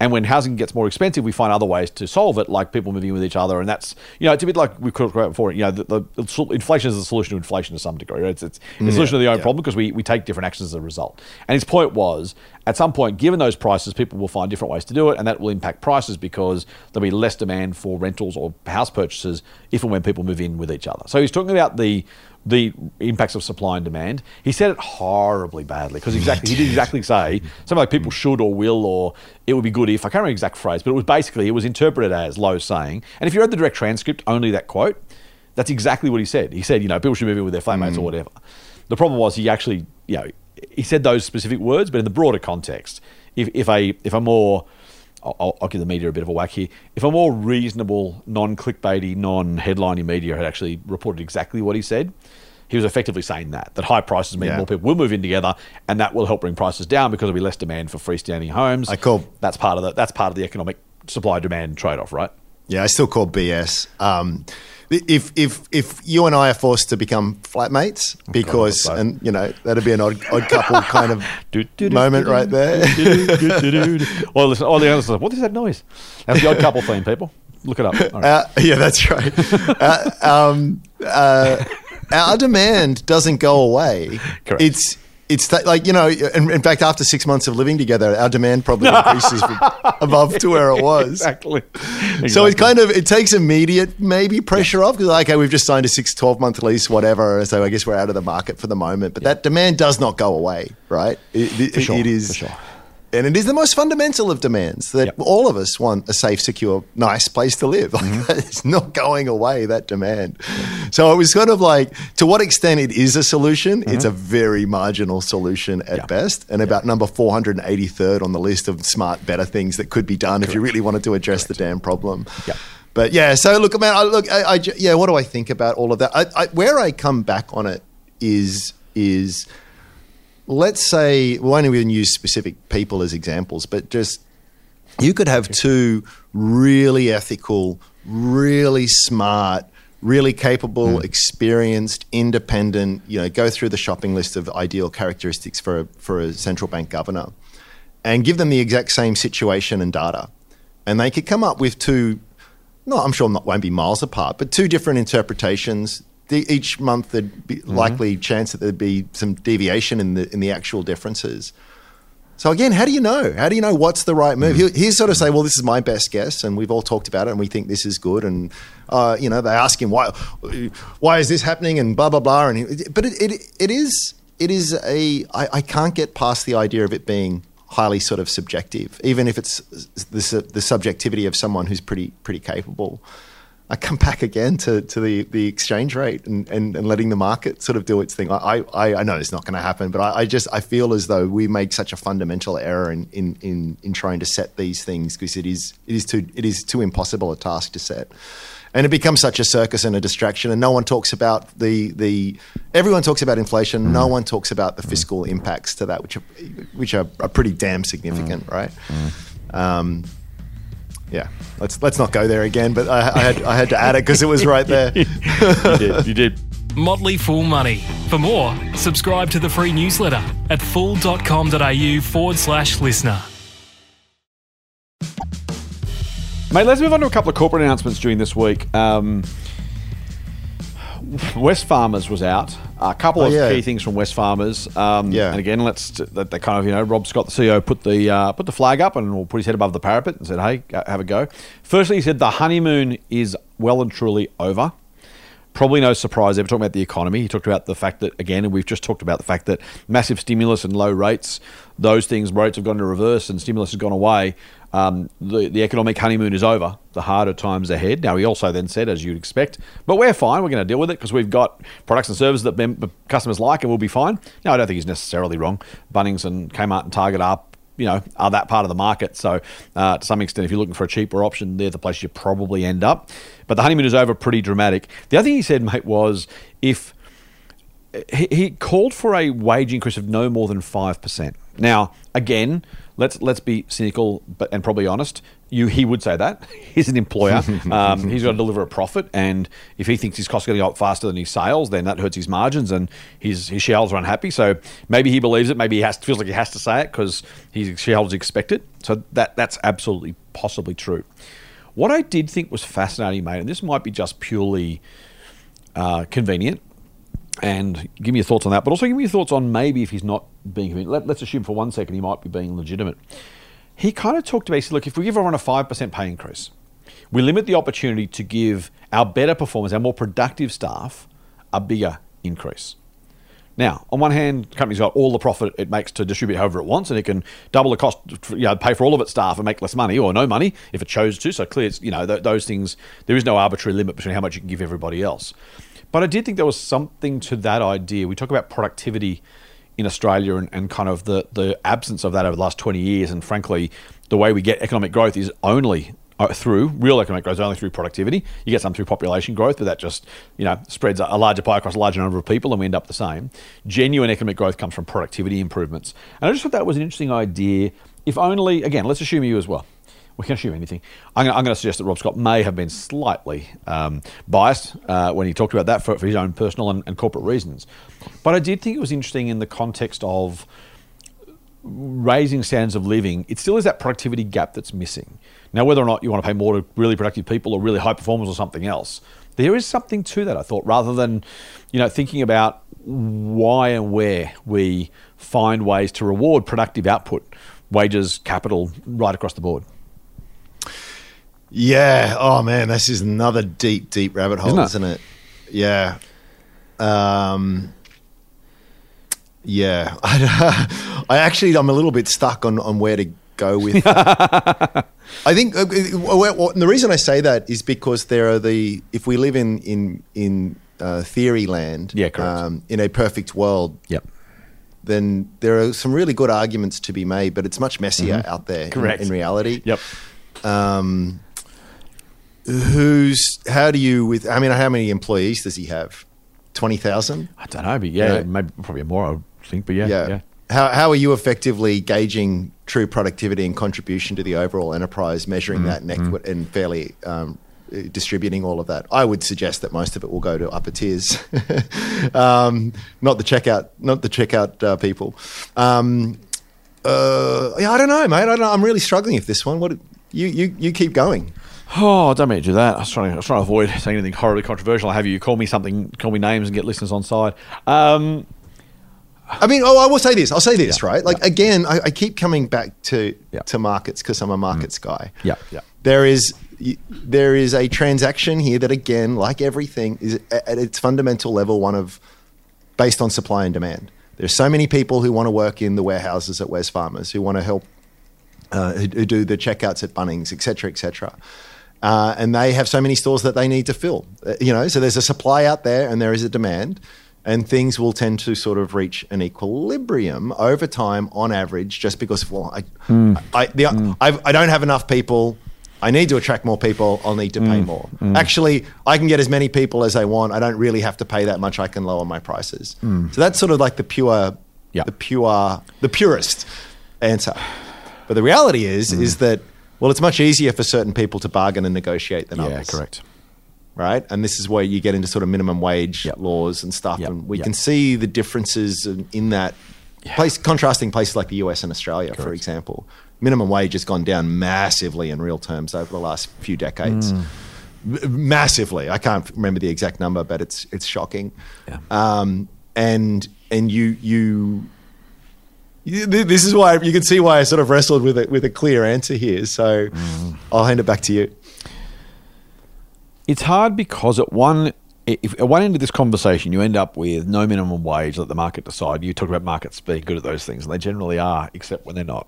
And when housing gets more expensive, we find other ways to solve it, like people moving in with each other. And that's, you know, it's a bit like we talked about before. You know, the, the, inflation is the solution to inflation to some degree. Right? It's, it's the mm, solution to the own yeah. problem because we, we take different actions as a result. And his point was, at some point, given those prices, people will find different ways to do it, and that will impact prices because there'll be less demand for rentals or house purchases if and when people move in with each other. So he's talking about the the impacts of supply and demand. He said it horribly badly because exactly he did exactly say something like people should or will or it would be good if I can't remember the exact phrase, but it was basically it was interpreted as Lowe saying. And if you read the direct transcript, only that quote, that's exactly what he said. He said, you know, people should move in with their flatmates or mm. whatever. The problem was he actually, you know, he said those specific words, but in the broader context, if, if a if a more I'll- I'll, give the media a bit of a whack here. If a more reasonable, non-clickbaity, non-headlining media had actually reported exactly what he said, he was effectively saying that that high prices mean Yeah. more people will move in together, and that will help bring prices down because there'll be less demand for freestanding homes. I call- that's part of the that's part of the economic supply demand trade-off, right? Yeah, I still call BS. Um, if if if you and I are forced to become flatmates because so. and you know that'd be an odd, odd couple kind of <laughs> Do, do, do, moment right there. Well, listen, all the others are, what is that noise? That's the odd couple theme, people. Look it up. Right. Uh, yeah, that's right. <laughs> uh, um, uh, our demand doesn't go away. Correct. It's it's that, like you know. In, in fact, after six months of living together, our demand probably <laughs> increases above to where it was. exactly. So it kind of it takes immediate maybe pressure off because okay we've just signed a six, 12 month lease whatever so I guess we're out of the market for the moment but that demand does not go away right it, it- For sure, it is for sure. And it is the most fundamental of demands that Yep. all of us want a safe secure nice place to live <laughs> Mm-hmm. it's not going away that demand so it was kind of like to what extent it is a solution it's a very marginal solution at Mm-hmm. Yeah. best and about number 483rd on the list of smart better things that could be done if you really wanted to address the damn problem Yeah. but yeah, so look, man, I, look, I, I yeah, what do I think about all of that? I, where I come back on it is is let's say we won't even use specific people as examples, but just you could have two really ethical, really smart, really capable, hmm. experienced, independent. You know, go through the shopping list of ideal characteristics for a, for a central bank governor, and give them the exact same situation and data, and they could come up with two. No, I'm sure not won't be miles apart, but two different interpretations. The, each month, there'd be likely chance that there'd be some deviation in the in the actual differences. So again, how do you know? How do you know what's the right move? He, he's sort of say, "Well, this is my best guess, and we've all talked about it, and we think this is good." And uh, you know, they ask him why, why is this happening, and blah blah blah. And he, but it, it it is it is a I, I can't get past the idea of it being highly sort of subjective, even if it's the the subjectivity of someone who's pretty pretty capable. I come back again to, to the, the exchange rate and, and, and letting the market sort of do its thing. I, I, I know it's not going to happen, but I, I just I feel as though we make such a fundamental error in, in, in, in trying to set these things because it is it is too it is too impossible a task to set. And it becomes such a circus and a distraction, and no one talks about the the. Everyone talks about inflation. No one talks about the fiscal impacts to that, which are which are, are pretty damn significant, right? Um, yeah, let's let's not go there again. But I, I had I had to add it because it was right there. <laughs> you did. You did. Motley Fool Money. For more, subscribe to the free newsletter at fool.com.au forward slash listener. Mate, let's move on to a couple of corporate announcements during this week. Um, Wesfarmers was out. A couple Oh, of yeah. key things from Wesfarmers. Um, Yeah. And again, let's that they kind of you know Rob Scott, the CEO, put the uh, put the flag up and will put his head above the parapet and said, "Hey, have a go." Firstly, he said the honeymoon is well and truly over. Probably no surprise there. We're talking about the economy. He talked about the fact that, again, and we've just talked about the fact that massive stimulus and low rates, those things, rates have gone to reverse and stimulus has gone away. Um, the, the economic honeymoon is over. The harder times ahead. Now, he also then said, as you'd expect, but we're fine. We're going to deal with it because we've got products and services that mem- customers like and we'll be fine. Now, I don't think he's necessarily wrong. Bunnings and Kmart and Target are you know, are that part of the market. So, uh, to some extent, if you're looking for a cheaper option, they're the place you probably end up. But the honeymoon is over pretty dramatic. The other thing he said, mate, was if he, he called for a wage increase of no more than five percent. Now, again, let's let's be cynical but and probably honest. You he would say that <laughs> he's an employer. <laughs> um, he's got to deliver a profit, and if he thinks his costs are going to go up faster than his sales, then that hurts his margins, and his his shareholders are unhappy. So maybe he believes it. Maybe he has feels like he has to say it because his shareholders expect it. So that that's absolutely possibly true. What I did think was fascinating, mate, and this might be just purely uh, convenient, and give me your thoughts on that. But also give me your thoughts on maybe if he's not being. Let, let's assume for one second he might be being legitimate. He kind of talked about, he said, look, if we give everyone a 5% pay increase, we limit the opportunity to give our better performers, our more productive staff, a bigger increase. Now, on one hand, the company's got all the profit it makes to distribute however it wants, and it can double the cost, you know, pay for all of its staff and make less money or no money if it chose to. So clear, it's, you know, th- those things. There is no arbitrary limit between how much you can give everybody else. But I did think there was something to that idea. We talk about productivity in Australia and, and kind of the the absence of that over the last twenty years, and frankly, the way we get economic growth is only uh, through real economic growth, is only through productivity. You get some through population growth, but that just you know spreads a larger pie across a larger number of people, and we end up the same. Genuine economic growth comes from productivity improvements, and I just thought that was an interesting idea. If only, again, let's assume you as well. We can assume anything. I'm going, to suggest that Rob Scott may have been slightly um, biased uh, when he talked about that for, for his own personal and, and corporate reasons. But I did think it was interesting in the context of raising standards of living, it still is that productivity gap that's missing. Now, whether or not you want to pay more to really productive people or really high performers or something else, there is something to that. I thought, rather than you know thinking about why and where we find ways to reward productive output, wages, capital, right across the board. Yeah. Oh man, this is another deep, deep rabbit hole, Isn't it? isn't it? Yeah. Um. Yeah. <laughs> I actually, I'm a little bit stuck on on where to go with. <laughs> I think uh, uh, well, well, the reason I say that is because there are the if we live in in in uh, theory land, Yeah, correct. um, in a perfect world, Yep. then there are some really good arguments to be made, but it's much messier out there in- Mm-hmm. Correct. in, reality. Yep. Um, who's how do you with? I mean, how many employees does he have? Twenty thousand. I don't know, but yeah, Yeah. maybe probably more. I would think, but yeah, yeah. How how are you effectively gauging true productivity and contribution to the overall enterprise, measuring that and, Mm-hmm. and fairly um, distributing all of that? I would suggest that most of it will go to upper tiers, <laughs> um, not the checkout, not the checkout uh, people. Um, uh, yeah, I don't know, mate. I don't know. I'm really struggling with this one. What you you you keep going. Oh, don't mean to do that. I was trying to, I was trying to avoid saying anything horribly controversial. I have you call me something, call me names, and get listeners on side. Um, I mean, oh, I will say this. I'll say this, Yeah, right? Like yeah. again, I, I keep coming back to Yeah. to markets because I'm a markets guy. Yeah, yeah. There is there is a transaction here that again, like everything, is at its fundamental level one of based on supply and demand. There's so many people who want to work in the warehouses at Wesfarmers, who want to help, uh, who, who do the checkouts at Bunnings, et cetera, et cetera. Uh, and they have so many stores that they need to fill. Uh, you know, so there's a supply out there and there is a demand, and things will tend to sort of reach an equilibrium over time on average, just because well, I, hmm. I, the, hmm. I've, I don't have enough people. I need to attract more people. I'll need to pay hmm. more. Actually, I can get as many people as I want. I don't really have to pay that much. I can lower my prices. So that's sort of like the pure, Yeah. the pure, the purest answer. But the reality is, is that well, it's much easier for certain people to bargain and negotiate than yeah, others. correct. right? And this is where you get into sort of minimum wage Yep. laws and stuff. Yep. And we Yep. can see the differences in, that place, contrasting places like the US and Australia, for example. Minimum wage has gone down massively in real terms over the last few decades. Hmm. M- Massively, I can't remember the exact number, but it's it's shocking. Yeah. Um, and and you you This is why you can see why I sort of wrestled with it with a clear answer here. So Hmm. I'll hand it back to you. It's hard because at one if at one end of this conversation you end up with no minimum wage, let the market decide. You talk about markets being good at those things, and they generally are, except when they're not.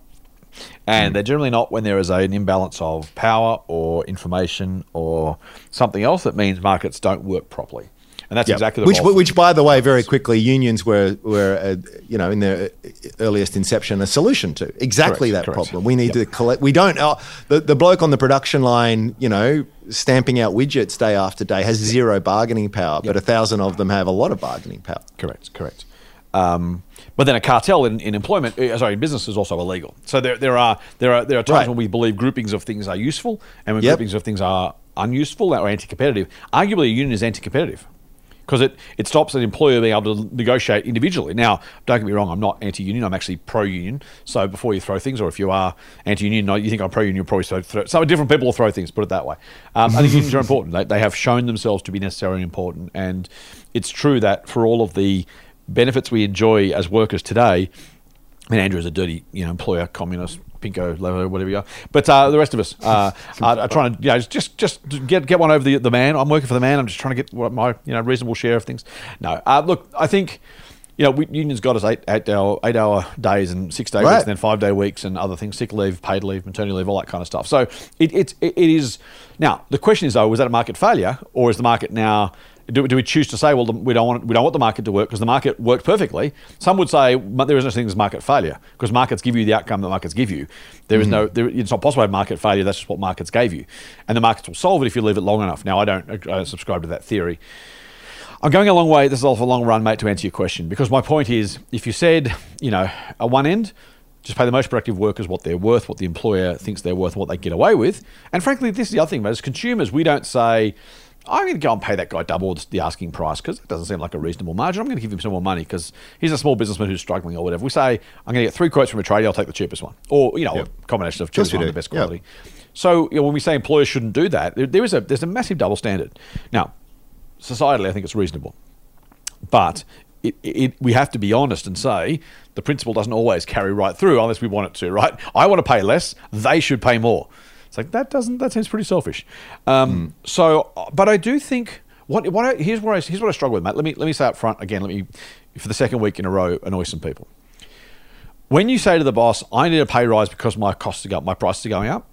And they're generally not when there is an imbalance of power or information or something else that means markets don't work properly. And that's Yep. exactly the which, role- which, by the way, very quickly, unions were were uh, you know in their earliest inception a solution to exactly Correct, that correct. problem. We need Yep. to collect. We don't. Uh, the the bloke on the production line, you know, stamping out widgets day after day has zero bargaining power, but a thousand of them have a lot of bargaining power. Correct, correct. Um, but then a cartel in, in employment, uh, sorry, in business is also illegal. So there, there are there are there are times Right. when we believe groupings of things are useful, and when Yep. groupings of things are unuseful or anti-competitive. Arguably, a union is anti-competitive because it, it stops an employer being able to negotiate individually. Now, don't get me wrong, I'm not anti-union. I'm actually pro-union. So before you throw things, or if you are anti-union, no, you think I'm pro-union, you'll probably throw, throw some different people will throw things. Put it that way. Um, I think unions are important. They, they have shown themselves to be necessary and important, and it's true that for all of the benefits we enjoy as workers today, and Andrew is a dirty, you know, employer, communist, pinko, leather, whatever you are. But uh, the rest of us uh, <laughs> are, are trying to, you know, just just get get one over the the man. I'm working for the man. I'm just trying to get what my you know reasonable share of things. No, uh, look, I think. You know, we, unions got us eight, eight hour eight hour days and six day Right. weeks, and then five day weeks and other things, sick leave, paid leave, maternity leave, all that kind of stuff. So it, it, it is now the question is though, was that a market failure, or is the market now? Do, do we choose to say, well, the- we don't want we don't want the market to work because the market worked perfectly? Some would say "But there is no such thing as market failure because markets give you the outcome that markets give you. There is hmm. no, there, it's not possible to have market failure. That's just what markets gave you, and the markets will solve it if you leave it long enough. Now, I don't, I don't subscribe to that theory. I'm going a long way. This is all for a long run, mate, to answer your question. Because my point is, if you said, you know, at one end, just pay the most productive workers what they're worth, what the employer thinks they're worth, what they get away with. And frankly, this is the other thing, mate. As consumers, we don't say, I'm going to go and pay that guy double the asking price because it doesn't seem like a reasonable margin. I'm going to give him some more money because he's a small businessman who's struggling or whatever. We say, I'm going to get three quotes from a tradie, I'll take the cheapest one. Or, you know, Yep. a combination of cheapest one and the best Yep. quality. So you know, when we say employers shouldn't do that, there, there is a there's a massive double standard. Now, societally, I think it's reasonable. But it, it, we have to be honest and say the principle doesn't always carry right through unless we want it to, right? I want to pay less, they should pay more. It's like that doesn't that seems pretty selfish. Um, hmm. So, uh, but I do think what what I, here's where I, here's what I struggle with, Matt. Let me let me say up front again. Let me for the second week in a row annoy some people. When you say to the boss, "I need a pay rise because my costs are going, my prices are going up,"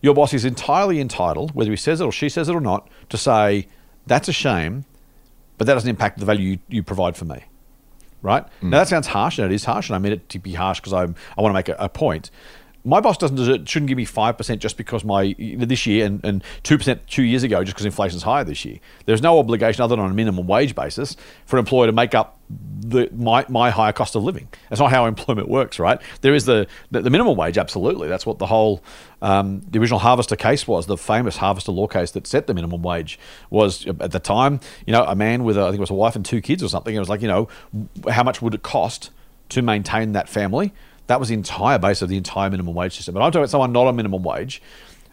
your boss is entirely entitled, whether he says it or she says it or not, to say, "That's a shame." but that doesn't impact the value you, you provide for me. Right? Hmm. Now that sounds harsh, and it is harsh, and I mean it to be harsh because I I want to make a, a point. My boss doesn't deserve, shouldn't give me five percent just because my this year and and two percent two years ago just because inflation's higher this year. There's no obligation other than on a minimum wage basis for an employer to make up the my my higher cost of living. That's not how employment works, right? There is the the, the minimum wage, absolutely. That's what the whole um, the original Harvester case was. The famous Harvester law case that set the minimum wage was at the time. You know, a man with a, I think it was a wife and two kids or something. It was like you know, how much would it cost to maintain that family? That was the entire base of the entire minimum wage system. But I'm talking about someone not on minimum wage.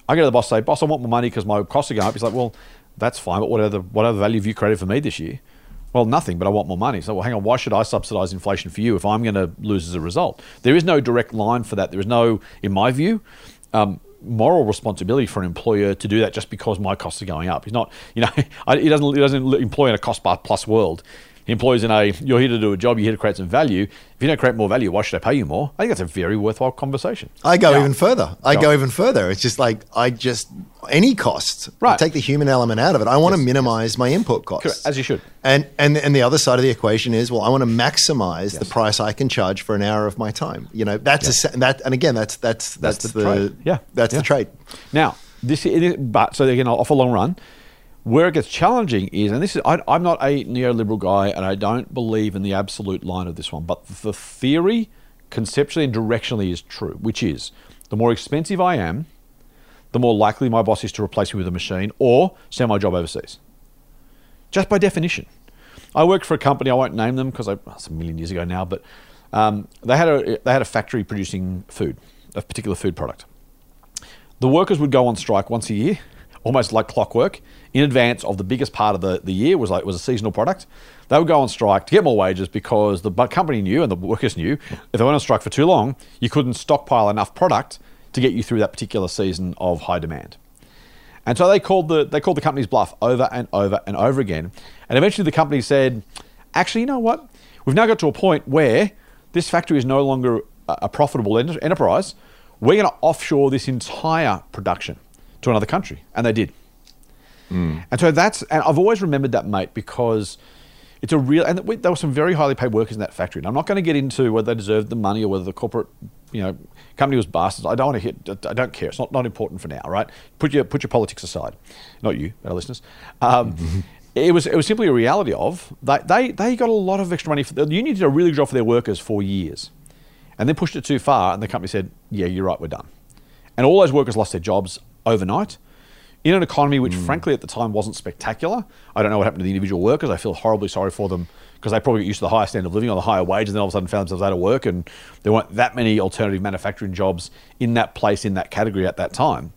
I go to the boss, say, "Boss, I want more money because my costs are going up." He's like, "Well, that's fine, but what other what other value have you created for me this year?" Well, nothing, but I want more money. So, well, hang on, why should I subsidise inflation for you if I'm going to lose as a result? There is no direct line for that. There is no, in my view, um, moral responsibility for an employer to do that just because my costs are going up. He's not, you know, <laughs> he doesn't he doesn't employ in a cost plus world. He employs in a you're here to do a job, you're here to create some value. If you don't create more value, why should I pay you more? I think that's a very worthwhile conversation. I go Now- even further. I Go go even further. It's just like I just any cost. Right. Take the human element out of it. I want to minimize my input costs. Correct, as you should. And and and the other side of the equation is well, I want to maximize the price I can charge for an hour of my time. You know, that's a that and again that's that's that's, That's the the, trade. Yeah, That's yeah. the trade. Now, this it is, but so again, off a long run, where it gets challenging is, and this is, I, I'm not a neoliberal guy, and I don't believe in the absolute line of this one, but the theory, conceptually and directionally, is true, which is the more expensive I am, the more likely my boss is to replace me with a machine or send my job overseas. just by definition. I worked for a company. I won't name them because it's a million years ago now, but um, they had a they had a factory producing food, a particular food product. The workers would go on strike once a year, almost like clockwork, in advance of the biggest part of the, the year was like was a seasonal product. They would go on strike to get more wages because the company knew and the workers knew if they went on strike for too long, you couldn't stockpile enough product to get you through that particular season of high demand. And so they called the they called the company's bluff over and over and over again. And eventually the company said, actually, you know what? We've now got to a point where this factory is no longer a profitable enterprise. We're going to offshore this entire production to another country. And they did. And so that's, and I've always remembered that, mate, because it's a real, and we- there were some very highly paid workers in that factory. And I'm not going to get into whether they deserved the money or whether the corporate, you know, company was bastards. I don't want to hit, I don't care. It's not, not important for now, right? Put your, put your politics aside. Not you, our listeners. Um, <laughs> It was, it was simply a reality of they, they, they got a lot of extra money. For, the union did a really good job for their workers for years. And then pushed it too far, and the company said, Yeah, you're right, we're done. And all those workers lost their jobs overnight in an economy which, hmm. frankly, at the time wasn't spectacular. I don't know what happened to the individual workers. I feel horribly sorry for them because they probably got used to the higher standard of living on the higher wage and then all of a sudden found themselves out of work. And there weren't that many alternative manufacturing jobs in that place, in that category at that time.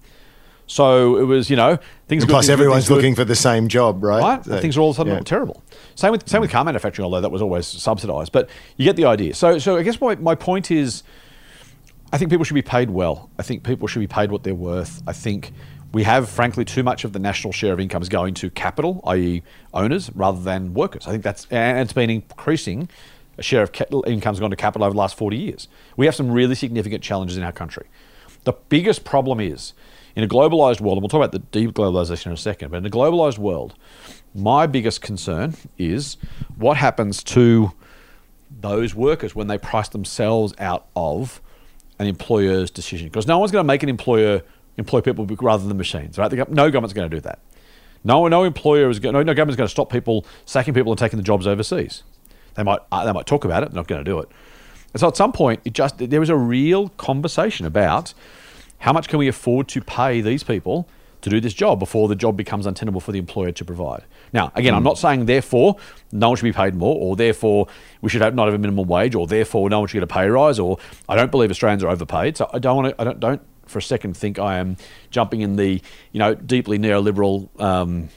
So it was, you know, things good, plus, things everyone's things good looking for the same job, right? right? So, things are all of a sudden yeah. terrible. Same with same with car manufacturing, although that was always subsidised. But you get the idea. So so I guess my, my point is, I think people should be paid well. I think people should be paid what they're worth. I think we have, frankly, too much of the national share of incomes going to capital, i.e., owners, rather than workers. I think that's and it's been increasing. A share of income's gone to capital over the last 40 years. We have some really significant challenges in our country. The biggest problem is in a globalized world, and we'll talk about the deglobalization in a second, but in a globalized world, my biggest concern is what happens to those workers when they price themselves out of an employer's decision. Because no one's going to make an employer employ people rather than machines, right? No government's going to do that. No, no employer is going, no, no government's going to stop people sacking people and taking the jobs overseas. They might, uh, they might talk about it, they're not going to do it. And so at some point, it just there was a real conversation about how much can we afford to pay these people to do this job before the job becomes untenable for the employer to provide. Now, again, I'm not saying therefore no one should be paid more, or therefore we should have not have a minimum wage, or therefore no one should get a pay rise, or I don't believe Australians are overpaid. So I don't want to, I don't, don't for a second think I am jumping in the you know deeply neoliberal. Um,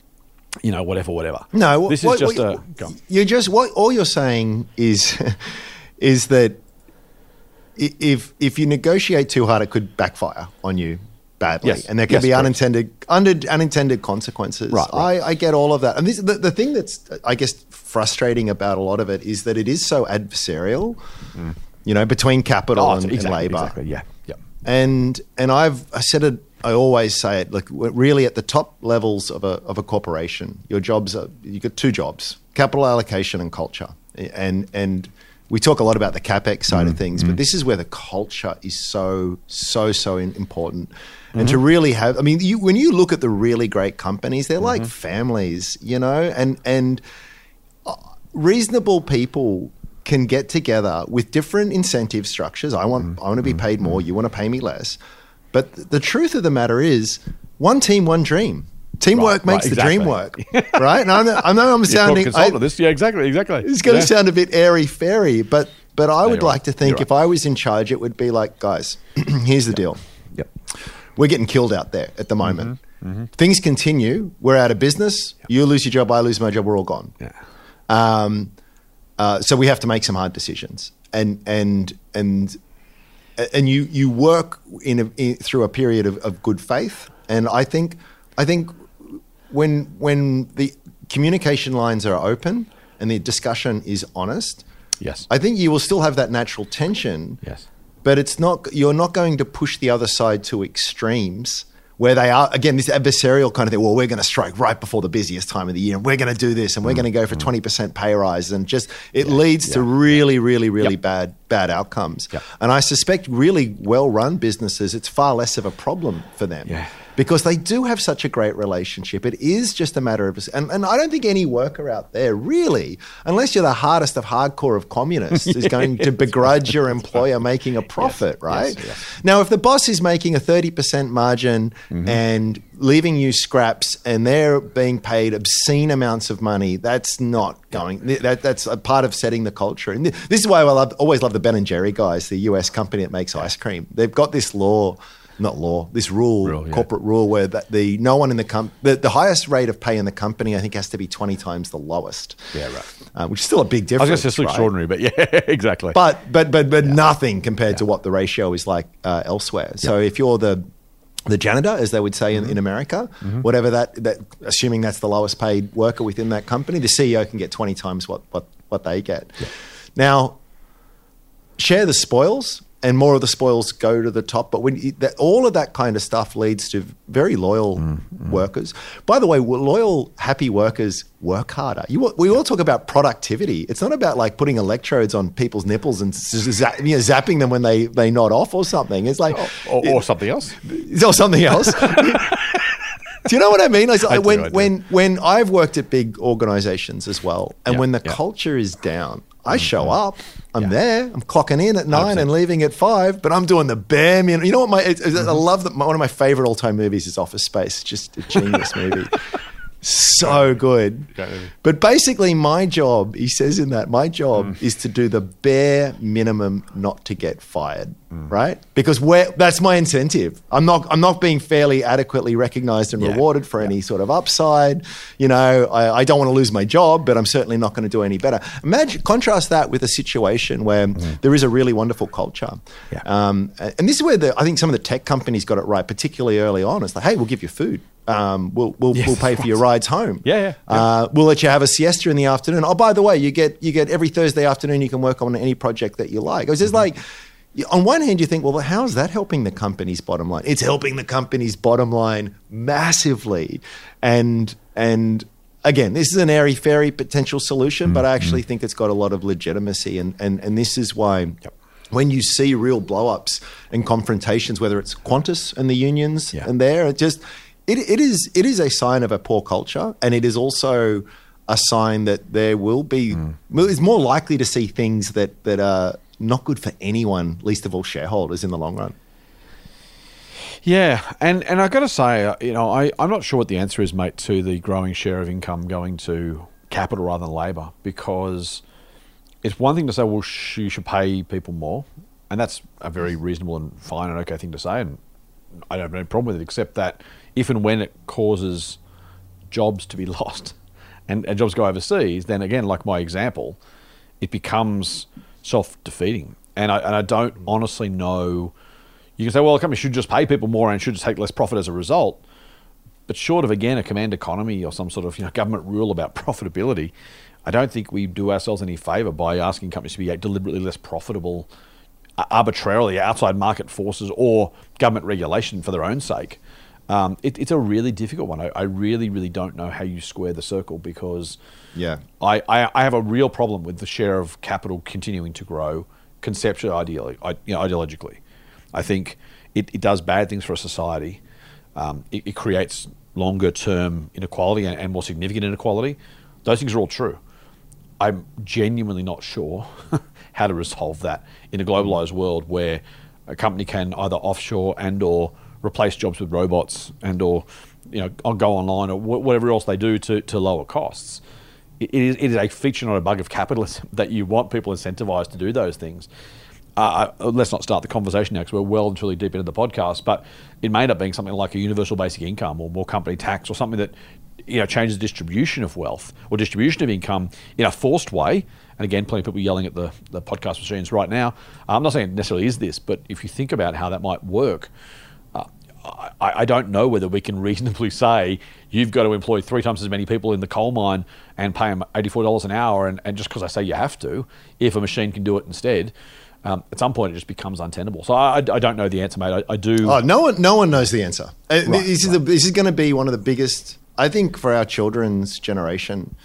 you know, whatever, whatever. No, this what- is just what- a. You're just what all you're saying is <laughs> is that if if you negotiate too hard, it could backfire on you badly, Yes. and there could Yes, be unintended under, unintended consequences. Right, right. I, I get all of that, and this, the the thing that's I guess frustrating about a lot of it is that it is so adversarial. You know, between capital Mm. Oh, and, and labor. exactly. Yeah. And and I've I said it. I always say it. Like we're really at the top levels of a of a corporation, your jobs are you got two jobs: capital allocation and culture. And and we talk a lot about the capex side of mm, things, but mm. this is where the culture is so so so important. And to mm-hmm. really have, I mean, you, when you look at the really great companies, they're like mm-hmm. families, you know, and and uh, reasonable people can get together with different incentive structures. I want Mm-hmm. I want to be paid more. You want to pay me less. But th- the truth of the matter is, one team, one dream. Teamwork Right, makes right, the dream work, right? And I know, I know I'm <laughs> sounding. consultant I- this. Yeah, exactly, exactly. it's going to Yeah. sound a bit airy fairy, but but I would like right. to think if. I was in charge, it would be like, guys, <clears throat> here's the deal. Yep. We're getting killed out there at the moment. Mm-hmm. Things continue. We're out of business. You lose your job. I lose my job. We're all gone. Yeah. Um, uh, so we have to make some hard decisions, and and and and you you work in, a, in through a period of, of good faith, and I think I think when when the communication lines are open and the discussion is honest, Yes. I think you will still have that natural tension. Yes. But it's not you're not going to push the other side to extremes where they are again this adversarial kind of thing. Well, we're going to strike right before the busiest time of the year, and we're going to do this, and we're going to go for twenty percent pay rise, and just it leads to Mm. yeah, really, really, really Yep. bad bad outcomes. Yep. And I suspect really well run businesses, it's far less of a problem for them. Because they do have such a great relationship. It is just a matter of, and, and I don't think any worker out there really, unless you're the hardest of hardcore of communists, is going to <laughs> begrudge your employer making a profit, right? yes, yes. Now, if the boss is making a 30% margin Mm-hmm. and leaving you scraps and they're being paid obscene amounts of money, that's not going, that, that's a part of setting the culture. And this is why I love, always love the Ben and Jerry guys, the US company that makes ice cream. They've got this law. Not law, this rule, Rule, yeah. corporate rule, where that the no one in the com- the, the highest rate of pay in the company, I think, has to be twenty times the lowest. Yeah, right. Uh, which is still a big I difference. to say it's right? extraordinary, but yeah, <laughs> exactly. but but but but nothing compared to what the ratio is like uh, elsewhere. So if you're the the janitor, as they would say in, in America, whatever that that assuming that's the lowest paid worker within that company, the CEO can get twenty times what what what they get. Now, share the spoils. And more of the spoils go to the top, but when you, that, all of that kind of stuff leads to very loyal mm, mm. workers. By the way, loyal, happy workers work harder. You, we all talk about productivity. It's not about like putting electrodes on people's nipples and z- z- you know, zapping them when they, they nod off or something. It's like oh, or, or something else. <laughs> or something else. <laughs> Do you know what I mean? Like, I do, when I when when I've worked at big organizations as well, and Yeah, when the yeah. culture is down, I show up. I'm Yeah. there. I'm clocking in at nine 100%. and leaving at five, but I'm doing the bare minimum. You know what? My it's, it's- I love that. My, one of my favorite all time movies is Office Space. Just a genius <laughs> movie. So good. But basically, my job, he says in that, my job Mm. is to do the bare minimum not to get fired, Mm. right? Because where, that's my incentive. I'm not, I'm not being fairly adequately recognized and Yeah. rewarded for any sort of upside. You know, I, I don't want to lose my job, but I'm certainly not going to do any better. Imagine, contrast that with a situation where there is a really wonderful culture. Mm. Yeah. Um, and this is where the, I think some of the tech companies got it right, particularly early on. It's like, hey, we'll give you food. Um, we'll, we'll, Yes, we'll pay for your rides home. Yeah, yeah, yeah. Uh, we'll let you have a siesta in the afternoon. Oh, by the way, you get you get every Thursday afternoon. You can work on any project that you like. It was just like, on one hand, you think, well, how is that helping the company's bottom line? It's helping the company's bottom line massively, and and again, this is an airy fairy potential solution, but I actually mm-hmm. think it's got a lot of legitimacy, and and and this is why. When you see real blow-ups and confrontations, whether it's Qantas and the unions Yeah. and there, it just it, it is it is a sign of a poor culture, and it is also a sign that there will be mm. well, it's more likely to see things that that are not good for anyone, least of all shareholders, in the long run. Yeah, and and I got to say, uh, you know, I I'm not sure what the answer is, mate, to the growing share of income going to capital rather than labour, because it's one thing to say, well, sh- you should pay people more, and that's a very reasonable and fine and okay thing to say, and I don't have any problem with it, except that if and when it causes jobs to be <laughs> lost and, and jobs go overseas, then again, like my example, it becomes self defeating. And I, and I don't honestly know. You can say, well, a company should just pay people more and should just take less profit as a result. But short of, again, a command economy or some sort of you know, government rule about <laughs> profitability, I don't think we do ourselves any favour by asking companies to be deliberately less profitable uh, arbitrarily outside market forces or government regulation for their own sake. Um, it, it's a really difficult one. I, I really, really don't know how you square the circle because Yeah. I, I, I have a real problem with the share of capital continuing to grow conceptually, ideally, you know, ideologically. I think it, it does bad things for a society. Um, it, it creates longer term inequality and, and more significant inequality. Those things are all true. I'm genuinely not sure <laughs> how to resolve that in a globalized world where a company can either offshore and or replace jobs with robots and or you know go online or whatever else they do to, to lower costs. It is, it is a feature, not a bug of capitalism, <laughs> that you want people incentivized to do those things. Uh, let's not start the conversation now because we're well and truly deep into the podcast. But it may end up being something like a universal basic income or more company tax or something that you know changes the distribution of wealth or distribution of income in a forced way. And again, plenty of people yelling at the, the podcast machines right now. I'm not saying it necessarily is this, but if you think about how that might work, I, I don't know whether we can reasonably say you've got to employ three times as many people in the coal mine and pay them $84 an hour, and, and just because I say you have to, if a machine can do it instead, um, at some point it just becomes untenable. So I, I don't know the answer, mate. I, I do. Oh, no one, no one knows the answer. Uh, Right, this is the, this is going to be one of the biggest. I think for our children's generation,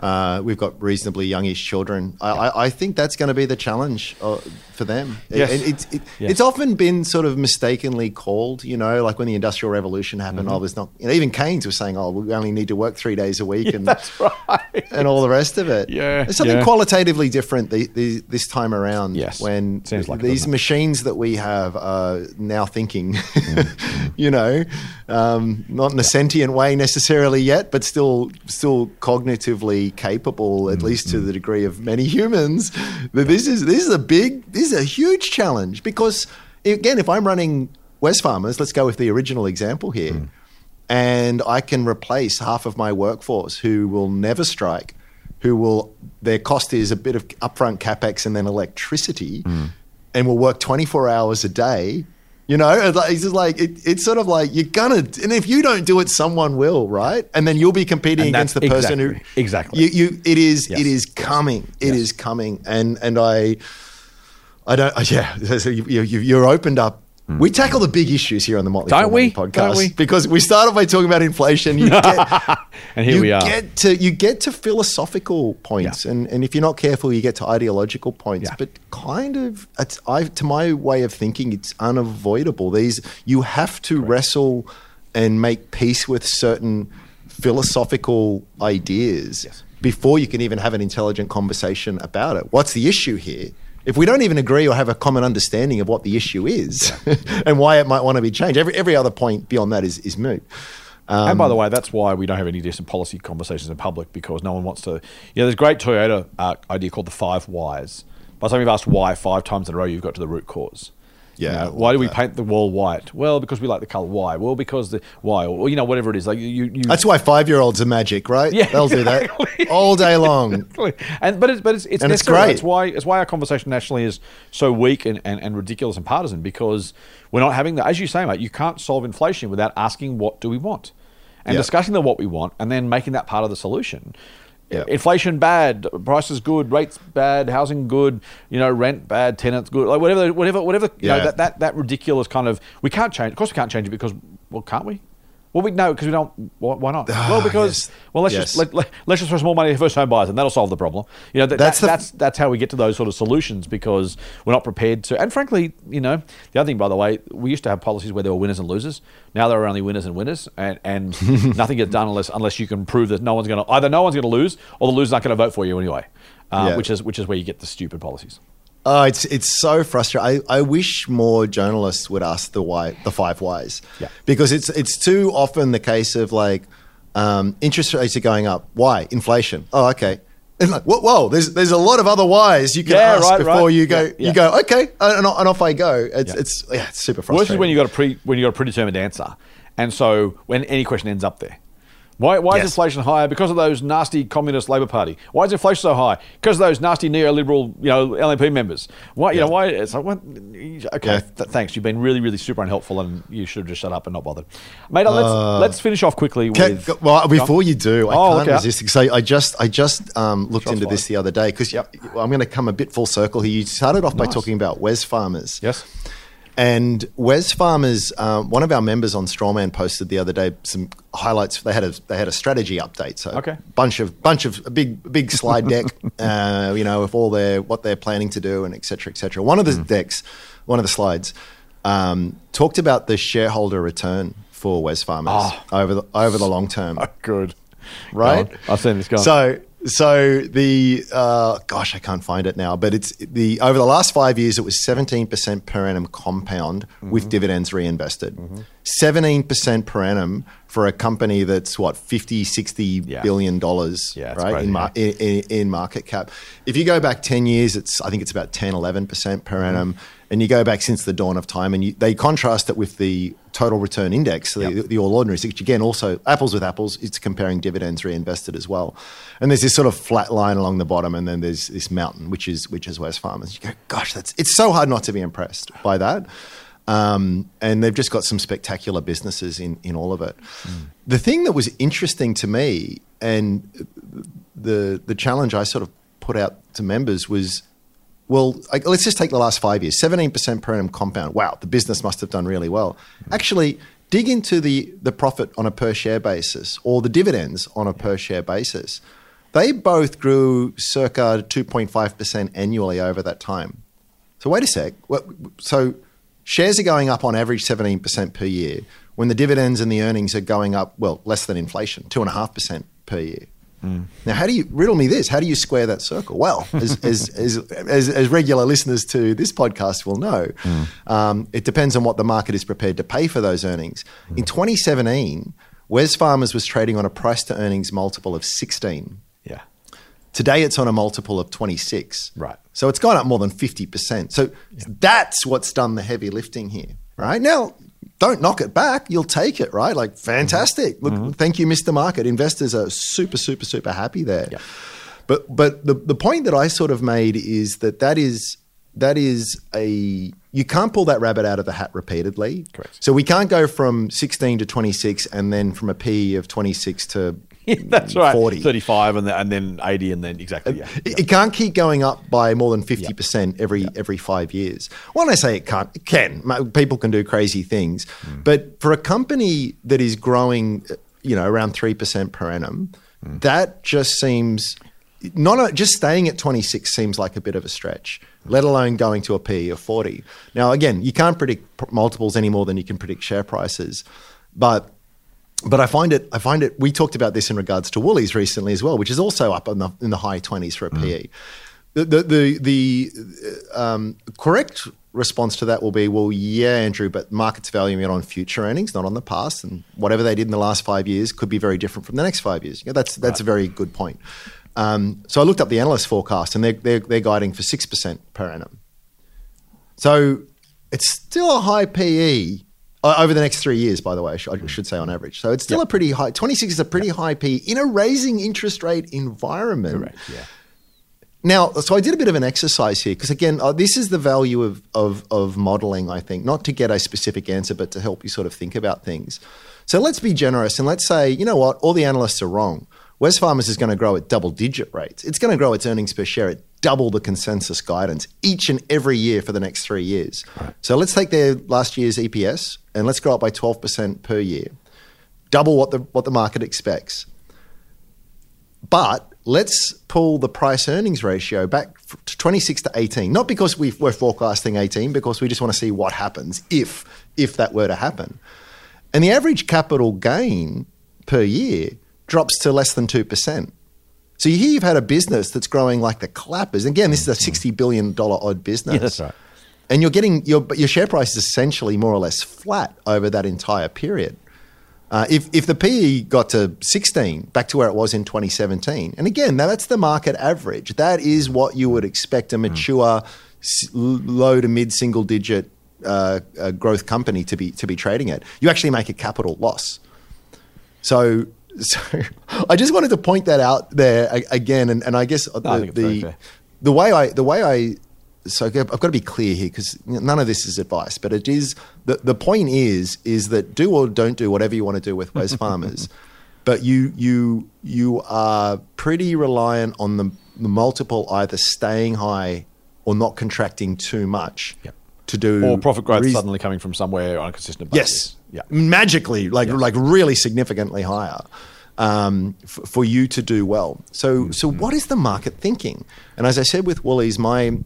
Uh, we've got reasonably youngish children. I, I, I think that's going to be the challenge uh, for them. Yes. And it's it, Yes. it's often been sort of mistakenly called. You know, like when the Industrial Revolution happened. Mm-hmm. Oh, there's not. You know, even Keynes was saying, "Oh, we only need to work three days a week," and That's right. and all the rest of it. Yeah, There's something yeah. qualitatively different the, the, this time around. Yes. When like these it? machines that we have are now thinking, Mm. <laughs> you know, um, not in a sentient way necessarily yet, but still still cognitively capable, at least Mm, to the degree of many humans. But this is this is a big, this is a huge challenge because again, if I'm running Wesfarmers, let's go with the original example here Mm. and I can replace half of my workforce who will never strike, who will their cost is a bit of upfront capex and then electricity, and will work 24 hours a day. You know, it's like- it's just like it, it's sort of like you're gonna, and if you don't do it, someone will, right? And then you'll be competing against the person who exactly, exactly. You, you it is, Yes, it is coming, It is yes. coming, and and I. I don't. <laughs> Yeah, <laughs> so you, you, you're opened up. Hmm. We tackle the big issues here on the Motley Don't we? Podcast Don't we? because we started by talking about inflation. You <laughs> get, And here you we are. get to you get to philosophical points, Yeah. and, and if you're not careful, you get to ideological points. Yeah. But kind of, it's, I, to my way of thinking, it's unavoidable. These you have to wrestle and make peace with certain philosophical ideas Yes. before you can even have an intelligent conversation about it. What's the issue here? If we don't even agree or have a common understanding of what the issue is <laughs> and why it might want to be changed, every, every other point beyond that is, is moot. and Um, by the way, that's why we don't have any decent policy conversations in public because no one wants to. You know, there's a great Toyota uh, idea called the five whys. By the time you've asked why five times in a row, you've got to the root cause. You Yeah, I know, why do we that. paint the wall white? Well, because we like the color. Why? Well, because the why, or you know, whatever it is. Like you, you That's why five year olds are magic, right? Yeah, They'll do exactly. that all day <laughs> long. Exactly. And but it's but it's it's, And it's great. It's why it's why our conversation nationally is so weak and, and, and ridiculous and partisan because we're not having that. As you say, mate, you can't solve inflation without asking what do we want, and Yeah. discussing the what we want, and then making that part of the solution. Yeah. Inflation bad, prices good, rates bad, housing good, you know, rent bad, tenants good, like whatever, whatever, whatever. You know, that, that that ridiculous kind of we can't change. Of course, we can't change it because well, can't we? Well, we no, because we don't. Why, why not? well, because yes. well, let's Yes. just let, let, let's just throw some more money at first home buyers, and that'll solve the problem. You know, that, That's that's the- that's that's how we get to those sort of solutions because we're not prepared to. And frankly, you know, the other thing, by the way, we used to have policies where there were winners and losers. Now there are only winners and winners, and, and <laughs> nothing gets done unless unless you can prove that no one's going to either no one's going to lose or the loser's not going to vote for you anyway. Uh, Yeah. Which is which is where you get the stupid policies. Oh, it's it's so frustrating. I, I wish more journalists would ask the why, the five whys, Yeah. because it's it's too often the case of like um, interest rates are going up. Why? Inflation. Oh, okay. And like, whoa, whoa, there's there's a lot of other whys you can Yeah, ask right, before right. you go. Yeah, yeah. You go okay, and, and off I go. It's it's yeah, it's super frustrating. Worse is when you got a pre when you got a predetermined answer, and so when any question ends up there. Why, why Yes. is inflation higher? Because of those nasty communist Labor Party. Why is inflation so high? Because of those nasty neoliberal, you know, LNP members. Why, you know, why? It's like, what? Okay, Yeah. th- thanks. You've been really, really super unhelpful, and you should have just shut up and not bothered. Mate, let's let's finish off quickly Can- with. well, before you do, I Oh, can't resist because I, I just I just um, looked into this the other day because Yep. I'm going to come a bit full circle here. You started off by talking about Wesfarmers, Yes. And Wesfarmers. Um, one of our members on Strawman posted the other day some highlights. They had a they had a strategy update. So Okay. bunch of bunch of a big big slide deck. <laughs> uh, you know, of all their what they're planning to do and et cetera, et cetera. One of the Mm. decks, one of the slides, um, talked about the shareholder return for Wesfarmers Oh. over the over the long term <laughs> Good. right? I've seen this on. So, so the uh, gosh, I can't find it now, but it's the over the last five years, it was seventeen percent per annum compound Mm-hmm. with dividends reinvested. 17 percent per annum for a company that's what 50, 60 Yeah. billion dollars, Yeah, right? crazy, In, mar- in, in, in market cap. If you go back 10 years, it's I think it's about 10, 11 percent per Mm-hmm. annum. And you go back since the dawn of time, and you, they contrast it with the total return index, the, Yep. the All Ordinaries, which again also apples with apples. It's comparing dividends reinvested as well. And there's this sort of flat line along the bottom, and then there's this mountain, which is which is Wesfarmers. You go, gosh, that's it's so hard not to be impressed by that. Um, and they've just got some spectacular businesses in in all of it. The thing that was interesting to me, and the the challenge I sort of put out to members was well, let's just take the last five years 17% per annum compound. Wow, the business must have done really well. Actually, dig into the, the profit on a per share basis or the dividends on a per share basis. they both grew circa 2.5% annually over that time. So wait a sec. So shares are going up on average 17% per year when the dividends and the earnings are going up, well, less than inflation, 2.5% per year. Mm. Now, how do you riddle me this? How do you square that circle? Well, <laughs> as, as, as, as, as regular listeners to this podcast will know, mm. um, it depends on what the market is prepared to pay for those earnings. In mm. 2017, Wesfarmers was trading on a price to earnings multiple of 16. Yeah. Today, it's on a multiple of 26. Right. So it's gone up more than 50%. So that's what's done the heavy lifting here, right? Now, don't knock it back. You'll take it, right? Like, fantastic. Mm-hmm. Look, mm-hmm. thank you, Mr. Market. Investors are super, super, super happy there. Yeah. But but the, the point that I sort of made is that that is that is a you can't pull that rabbit out of the hat repeatedly. Correct. So we can't go from 16 to 26 and then from a P of 26 to Yeah, <laughs> that's right. 40. 35 and then, and then 80 and then exactly, yeah. It, it can't keep going up by more than fifty percent every every five years. When I say it can't, it can. People can do crazy things, Mm. but for a company that is growing, you know, around three percent per annum, Mm. that just seems not a, just staying at twenty six seems like a bit of a stretch. Let alone going to a PE of forty. Now, again, you can't predict multiples any more than you can predict share prices, but but I find it. I find it. We talked about this in regards to Woolies recently as well, which is also up in the in the high twenties for a PE. The the the, the um, correct response to that will be, well, yeah, Andrew, but markets valuing it on future earnings, not on the past, and whatever they did in the last five years could be very different from the next five years. Yeah, that's that's a very good point. Um, so I looked up the analyst forecast, and they're they're, they're guiding for six percent per annum. So it's still a high PE over the next three years, by the way, I should, say on average. So it's still a pretty high, 26 is a pretty high P in a raising interest rate environment. Correct, yeah. Now, so I did a bit of an exercise here because, again, uh, this is the value of, of, of modeling, I think, not to get a specific answer, but to help you sort of think about things. So let's be generous and let's say, you know what, all the analysts are wrong. Wesfarmers is going to grow at double digit rates. It's going to grow its earnings per share at double the consensus guidance each and every year for the next three years. So let's take their last year's EPS and let's grow it by 12% per year, double what the, what the market expects. But let's pull the price earnings ratio back to 26 to 18. Not because we we're forecasting 18, because we just want to see what happens if if that were to happen. And the average capital gain per year drops to less than 2%. So here you've had a business that's growing like the clappers. Again, this is a $60 billion odd business. Yeah, that's right. And you're getting your, your share price is essentially more or less flat over that entire period. Uh, if, if the PE got to 16, back to where it was in 2017, and again, now that's the market average. That is what you would expect a mature, s- low to mid single digit uh, uh, growth company to be to be trading at. You actually make a capital loss. So, <laughs> so I just wanted to point that out there again, and, and I guess uh, I the, think it's very the, the way I the way I so I've got to be clear here because none of this is advice, but it is the the point is is that do or don't do whatever you want to do with Wes <laughs> Farmers, but you you you are pretty reliant on the, the multiple either staying high or not contracting too much Yep. to do Or profit growth suddenly coming from somewhere on a consistent basis. Yes. Yeah. Magically, like like really significantly higher. Um, f- for you to do well. So so what is the market thinking? And as I said with Woolies, my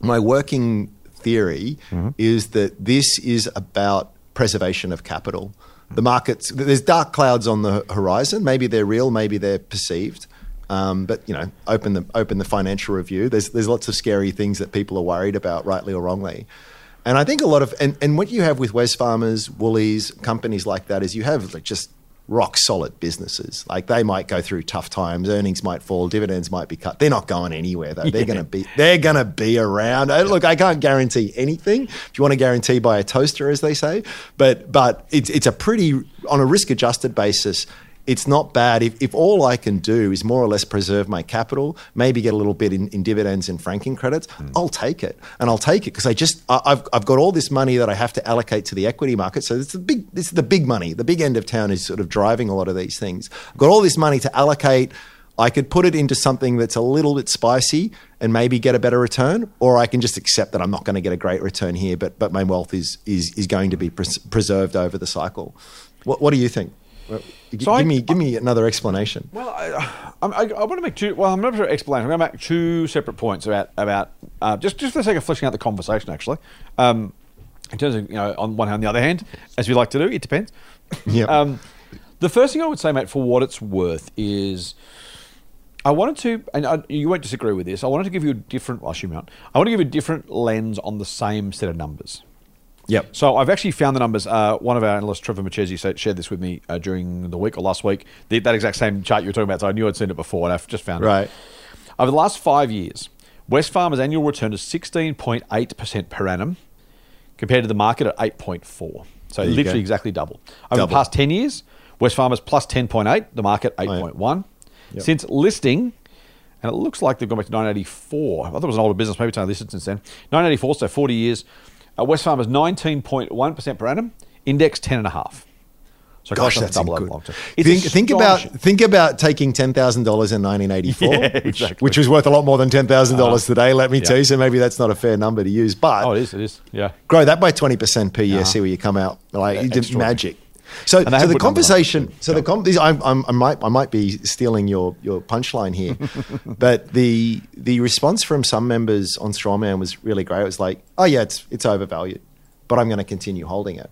my working theory is that this is about preservation of capital. The markets there's dark clouds on the horizon. Maybe they're real, maybe they're perceived. Um, but you know, open the open the financial review. There's there's lots of scary things that people are worried about, rightly or wrongly. And I think a lot of and, and what you have with Wesfarmers, Woolies, companies like that is you have like just rock solid businesses. Like they might go through tough times, earnings might fall, dividends might be cut. They're not going anywhere though. They're gonna be they're gonna be around. Uh, Look, I can't guarantee anything. If you want to guarantee by a toaster, as they say, but but it's it's a pretty on a risk adjusted basis it's not bad if, if all I can do is more or less preserve my capital, maybe get a little bit in, in dividends and franking credits, hmm. I'll take it. And I'll take it because I just I, I've I've got all this money that I have to allocate to the equity market. So it's the big this is the big money. The big end of town is sort of driving a lot of these things. I've got all this money to allocate. I could put it into something that's a little bit spicy and maybe get a better return, or I can just accept that I'm not going to get a great return here, but but my wealth is is is going to be pres- preserved over the cycle. What what do you think? G- So give I- me give me another explanation. Well, I, I, I want to make two. Well, I'm not sure explain. I'm going to make two separate points about about uh, just just for the sake of fleshing out the conversation. Actually, um, in terms of you know, on one hand, on the other hand, as we like to do, it depends. Yeah. um, the first thing I would say, mate, for what it's worth, is I wanted to, and I, you won't disagree with this. I wanted to give you a different. Well, I assume not. I want to give you a different lens on the same set of numbers. Yep. So I've actually found the numbers. Uh, one of our analysts, Trevor Machesi, shared this with me uh, during the week or last week. The, that exact same chart you were talking about. So I knew I'd seen it before, and I've just found Right. it. Right. Over the last five years, Wesfarmers' annual return is 16.8% per annum, compared to the market at 8.4. So literally go. exactly double. Over Double. the past 10 years, Wesfarmers plus 10.8, the market 8.1. Since listing, and it looks like they've gone back to 1984. I thought it was an older business, maybe it's only listed since then. 1984, so 40 years. Uh, Wesfarmers 19.1% per annum, index 10.5. So Gosh, that's double good. long term. It's Think, think about think about taking ten thousand dollars in 1984, <laughs> Yeah, which, exactly. which was worth a lot more than ten thousand dollars today. Let me yeah. tell you. So maybe that's not a fair number to use, but Oh, it is, it is. Yeah. grow that by twenty percent per year. Yeah. See where you come out. Like extraordinary. magic. So, so the put numbers on. conversation. So the com- these, I'm, I'm, I might I might be stealing your your punchline here, <laughs> but the the response from some members on Strawman was really great. It was like, oh yeah, it's it's overvalued, but I'm going to continue holding it.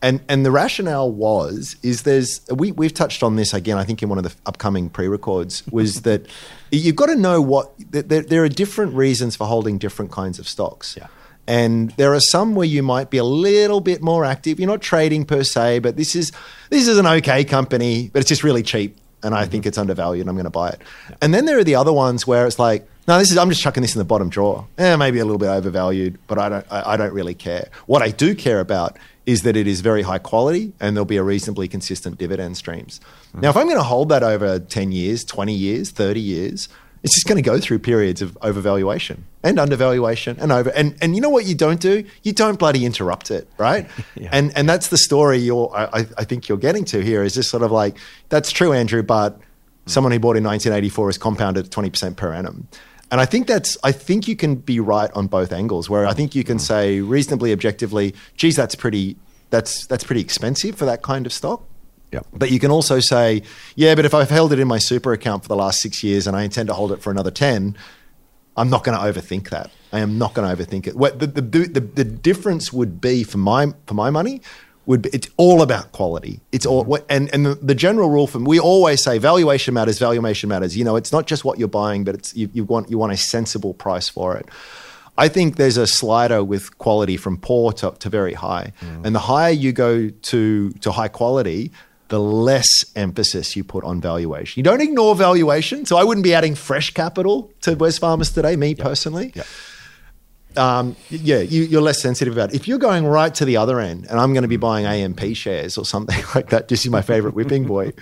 And and the rationale was is there's we we've touched on this again. I think in one of the upcoming pre-records was <laughs> that you've got to know what there, there are different reasons for holding different kinds of stocks. Yeah. And there are some where you might be a little bit more active. You're not trading per se, but this is this is an okay company, but it's just really cheap, and I think it's undervalued. and I'm going to buy it. And then there are the other ones where it's like, no, this is I'm just chucking this in the bottom drawer. Eh, maybe a little bit overvalued, but I don't I, I don't really care. What I do care about is that it is very high quality and there'll be a reasonably consistent dividend streams. Now, if I'm going to hold that over 10 years, 20 years, 30 years, it's just going to go through periods of overvaluation and undervaluation and over and and you know what you don't do? You don't bloody interrupt it right? <laughs> Yeah. and and that's the story you're I, I think you're getting to here is just sort of like that's true Andrew but someone who bought in 1984 is compounded at 20% per annum. And I think that's I think you can be right on both angles where I think you can mm. say reasonably objectively geez that's pretty that's that's pretty expensive for that kind of stock. Yep. but you can also say, yeah, but if I've held it in my super account for the last six years and I intend to hold it for another 10, I'm not going to overthink that. I am not going to overthink it. What the, the, the, the difference would be for my, for my money would be, it's all about quality. It's all, and, and the, the general rule for we always say valuation matters, valuation matters. You know, it's not just what you're buying, but it's, you, you want, you want a sensible price for it. I think there's a slider with quality from poor to, to very high. Mm. And the higher you go to, to high quality, the less emphasis you put on valuation. You don't ignore valuation. So I wouldn't be adding fresh capital to Wesfarmers today, me personally. Yeah. Um, yeah, you, you're less sensitive about it. If you're going right to the other end, and I'm going to be buying AMP shares or something <laughs> like that, just is my favorite whipping boy.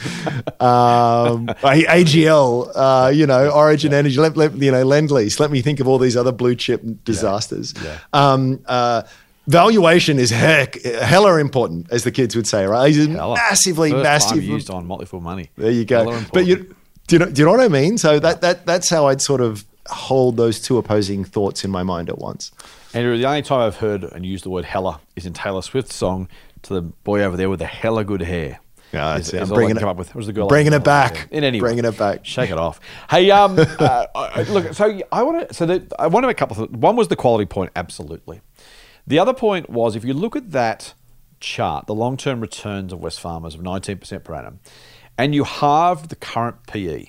Um, <laughs> AGL, uh, you know, Origin Energy, let, let, you know, Lend Lease. Let me think of all these other blue chip disasters. Yeah. Um, uh, valuation is heck, hella important, as the kids would say, right? It's Hella. massively, First massive. Time used on Motley Fool money. There you go. But you, do you know, do you know what I mean? So that, that that's how I'd sort of hold those two opposing thoughts in my mind at once. Andrew, the only time I've heard and used the word hella is in Taylor Swift's song to the boy over there with the hella good hair. Yeah, Is- it. I'm bringing it- come up with. Was the girl? bringing I- it back. In any way. Bringing it back. Shake it off. Hey, um, <laughs> uh, look. So I want to. So the, I want to make a couple. Of, one was the quality point. Absolutely. The other point was if you look at that chart, the long-term returns of Wesfarmers of 19% per annum, and you halve the current PE,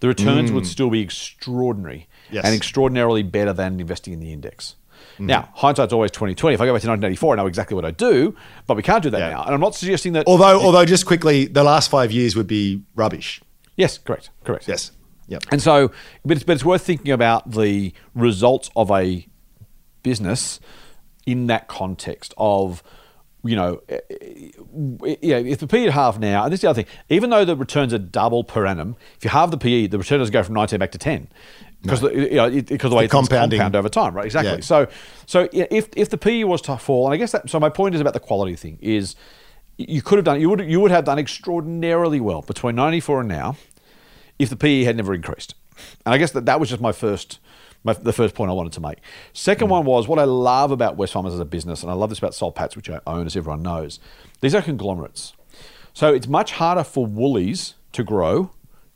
the returns would still be extraordinary Mm. Yes. and extraordinarily better than investing in the index. Now, hindsight's always 2020. If I go back to 1984, I know exactly what I do, but we can't do that Yeah. now. And I'm not suggesting that. Although, although just quickly, the last five years would be rubbish. yes, correct, correct. Yes. Yep. And so, but it's, but it's worth thinking about the results of a business in that context of, you know, eh, eh, yeah, if the PE at half now, and this is the other thing, even though the returns are double per annum, if you halve the PE, the return doesn't go from 19 back to 10. Because the, you know, it, because the way The compounding. compound over time, right? Exactly. Yeah. So, so yeah, if if the PE was to fall, and I guess that. So my point is about the quality thing is, you could have done you would you would have done extraordinarily well between 94 and now, if the PE had never increased. And I guess that that was just my first, my, the first point I wanted to make. Second hmm. one was what I love about Wesfarmers as a business, and I love this about Soul Patts, which I own, as everyone knows. These are conglomerates. So it's much harder for Woolies to grow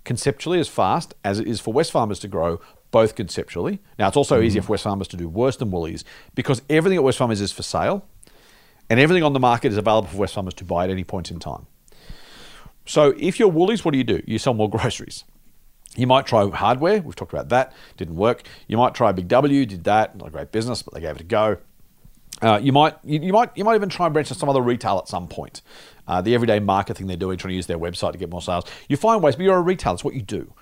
conceptually as fast as it is for Wesfarmers to grow, both conceptually. Now, it's also hmm. easier for Wesfarmers to do worse than Woolies because everything at Wesfarmers is for sale and everything on the market is available for Wesfarmers to buy at any point in time. So if you're Woolies, what do you do? You sell more <laughs> groceries. You might try hardware. We've talked about that. Didn't work. You might try Big W. Did that. Not a great business, but they gave it a go. Uh, you might you, you might you might even try and branch to some other retail at some point. Uh, the everyday market thing they're doing, trying to use their website to get more sales. You find ways, but you're a retailer. It's what you do.